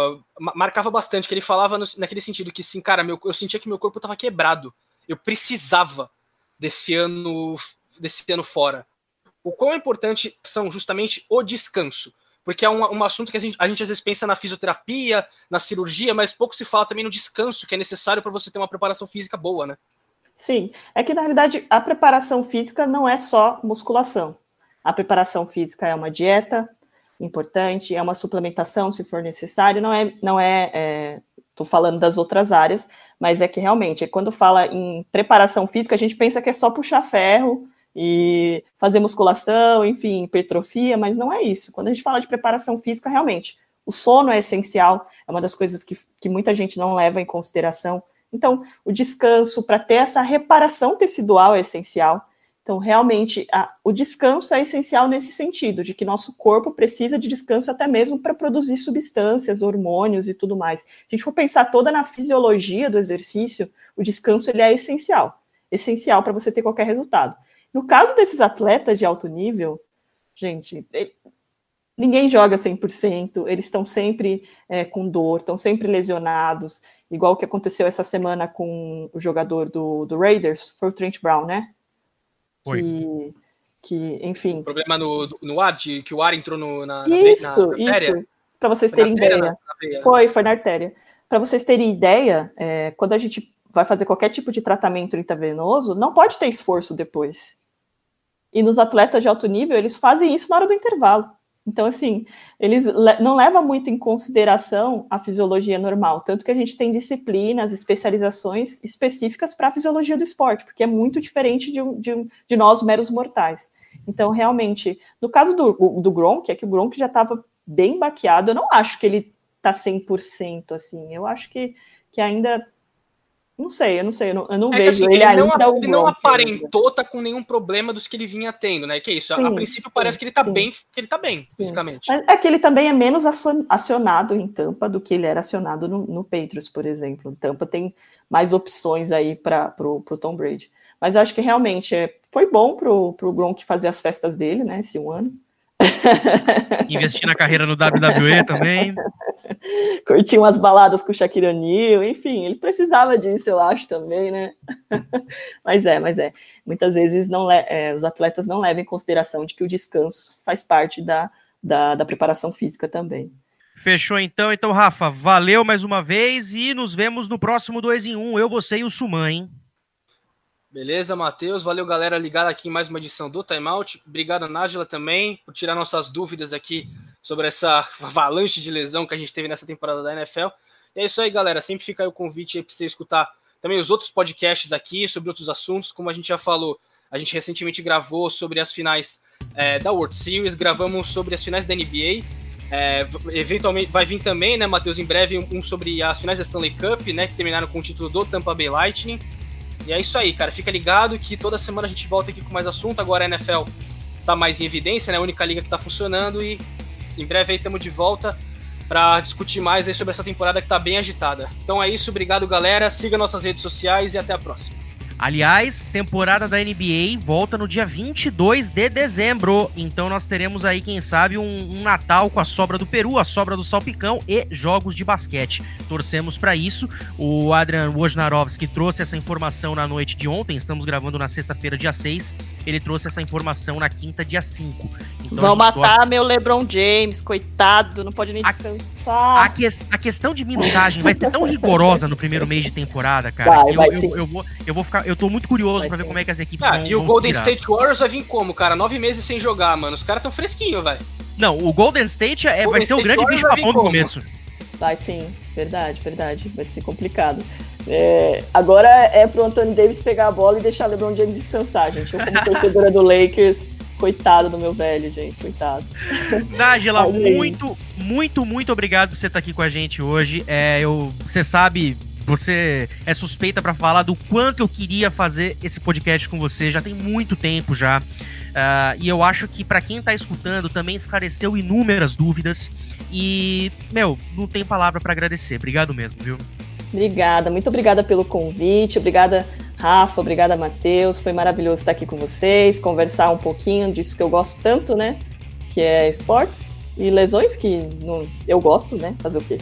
marcava bastante, que ele falava no, naquele sentido que assim, cara, meu, eu sentia que meu corpo estava quebrado. Eu precisava desse ano desse ano fora. O quão importante são justamente o descanso porque é um, um assunto que a gente, a gente às vezes pensa na fisioterapia, na cirurgia, mas pouco se fala também no descanso, que é necessário para você ter uma preparação física boa, né? Sim, é que na realidade a preparação física não é só musculação. A preparação física é uma dieta importante, é uma suplementação se for necessário, não é, não é, é, falando das outras áreas, mas é que realmente, quando fala em preparação física, a gente pensa que é só puxar ferro, e fazer musculação, enfim, hipertrofia, mas não é isso. Quando a gente fala de preparação física, realmente, o sono é essencial, é uma das coisas que, que muita gente não leva em consideração. Então, o descanso para ter essa reparação tecidual é essencial. Então, realmente, a, o descanso é essencial nesse sentido, de que nosso corpo precisa de descanso até mesmo para produzir substâncias, hormônios e tudo mais. Se a gente for pensar toda na fisiologia do exercício, o descanso ele é essencial. Essencial para você ter qualquer resultado. No caso desses atletas de alto nível, gente, ele, ninguém joga 100%, eles estão sempre é, com dor, estão sempre lesionados, igual o que aconteceu essa semana com o jogador do, do Raiders, foi o Trent Brown, né? Foi. Que, que enfim. O problema no, no ar, de, que o ar entrou no, na, isso, na, na isso, para vocês terem ideia. Na, foi, foi na artéria. Para vocês terem ideia, é, quando a gente vai fazer qualquer tipo de tratamento intravenoso, não pode ter esforço depois. E nos atletas de alto nível, eles fazem isso na hora do intervalo. Então, assim, eles le não levam muito em consideração a fisiologia normal, tanto que a gente tem disciplinas, especializações específicas para a fisiologia do esporte, porque é muito diferente de, de, de, nós, meros mortais. Então, realmente, no caso do, do Gronk, é que o Gronk já estava bem baqueado, eu não acho que ele está 100%, assim, eu acho que, que ainda não sei, eu não sei, eu não, eu não é vejo assim, ele, ele ainda. Não, ele não aparentou estar tá com nenhum problema dos que ele vinha tendo, né? Que é isso, sim, a, princípio sim, parece que ele tá sim. bem, que ele tá bem, fisicamente. É que ele também é menos acionado em Tampa do que ele era acionado no, no Patriots, por exemplo. Tampa tem mais opções aí para o Tom Brady. Mas eu acho que realmente é, foi bom pro, pro Gronk fazer as festas dele, né? Esse um ano. Investir na carreira no WWE também. Curtir umas baladas com o Shaquille O'Neal, enfim, ele precisava disso, eu acho também, né? mas é, mas é. Muitas vezes não é, os atletas não levam em consideração de que o descanso faz parte da, da, da preparação física também. Fechou então. Então, Rafa, valeu mais uma vez e nos vemos no próximo 2 em 1. Um. Eu, você e o Suman, hein? Beleza, Matheus. Valeu, galera, ligada aqui em mais uma edição do Timeout. Obrigado, Nájila, também, por tirar nossas dúvidas aqui sobre essa avalanche de lesão que a gente teve nessa temporada da NFL. E é isso aí, galera. Sempre fica aí o convite para você escutar também os outros podcasts aqui sobre outros assuntos. Como a gente já falou, a gente recentemente gravou sobre as finais é, da World Series, gravamos sobre as finais da NBA. É, eventualmente vai vir também, né, Matheus, em breve um, sobre as finais da Stanley Cup, né, que terminaram com o título do Tampa Bay Lightning. E é isso aí, cara. Fica ligado que toda semana a gente volta aqui com mais assunto. Agora a NFL tá mais em evidência, né? A única liga que tá funcionando e em breve aí estamos de volta para discutir mais aí sobre essa temporada que tá bem agitada. Então é isso, obrigado galera. Siga nossas redes sociais e até a próxima. Aliás, temporada da NBA volta no dia 22 de dezembro. Então nós teremos aí, quem sabe, um, um Natal com a sobra do Peru, a sobra do Salpicão e jogos de basquete. Torcemos para isso. O Adrian Wojnarowski trouxe essa informação na noite de ontem. Estamos gravando na sexta-feira, dia 6. Ele trouxe essa informação na quinta, dia 5. Então, Vão matar torce... meu LeBron James, coitado, não pode nem descansar. A, a, que, a questão de minutagem vai ser tão rigorosa no primeiro mês de temporada, cara. Vai, vai eu, eu, eu, vou, eu vou ficar eu tô muito curioso para ver como é que as equipes ah, vão E o vão Golden tirar. State Warriors vai vir como, cara? Nove meses sem jogar, mano. Os caras tão fresquinhos, velho. Não, o Golden State é, Golden vai ser State o grande Warriors bicho papão do começo. Vai sim, verdade, verdade. Vai ser complicado. É, agora é pro Anthony Davis pegar a bola e deixar LeBron James descansar, gente. Eu, como torcedora do Lakers, coitado do meu velho, gente, coitado. Nájila, muito, muito, muito obrigado por você estar aqui com a gente hoje. É, eu, você sabe, você é suspeita para falar do quanto eu queria fazer esse podcast com você, já tem muito tempo já. Uh, e eu acho que para quem tá escutando também esclareceu inúmeras dúvidas. E, meu, não tem palavra para agradecer. Obrigado mesmo, viu? Obrigada, muito obrigada pelo convite. Obrigada, Rafa. Obrigada, Matheus. Foi maravilhoso estar aqui com vocês, conversar um pouquinho disso que eu gosto tanto, né? Que é esportes e lesões que não, eu gosto, né? Fazer o quê?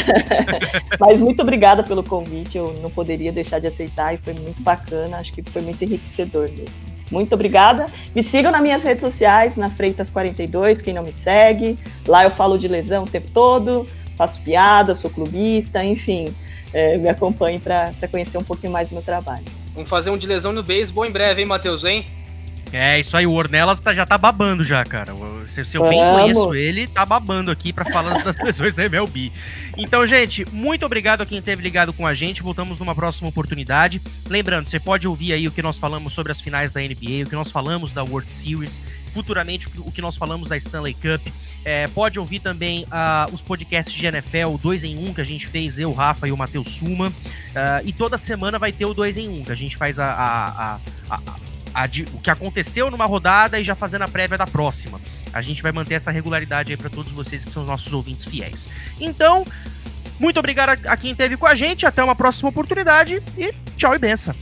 Mas muito obrigada pelo convite, eu não poderia deixar de aceitar e foi muito bacana, acho que foi muito enriquecedor mesmo. Muito obrigada. Me sigam nas minhas redes sociais, na Freitas42, quem não me segue. Lá eu falo de lesão o tempo todo, faço piada, sou clubista, enfim. É, me acompanhe para conhecer um pouquinho mais do meu trabalho. Vamos fazer um de lesão no beisebol em breve, hein, Matheus, hein? É, isso aí, o Ornelas tá, já tá babando já, cara. Se, se eu bem conheço ele, tá babando aqui para falar das pessoas da MLB. Então, gente, muito obrigado a quem esteve ligado com a gente. Voltamos numa próxima oportunidade. Lembrando, você pode ouvir aí o que nós falamos sobre as finais da NBA, o que nós falamos da World Series, futuramente o que nós falamos da Stanley Cup. É, pode ouvir também uh, os podcasts de NFL, o 2 em 1 um, que a gente fez, eu, Rafa e o Matheus Suma. Uh, e toda semana vai ter o 2 em 1, um, que a gente faz a, a, a, a a, o que aconteceu numa rodada e já fazendo a prévia da próxima. A gente vai manter essa regularidade aí para todos vocês que são os nossos ouvintes fiéis. Então, muito obrigado a, a quem esteve com a gente, até uma próxima oportunidade e tchau e benção.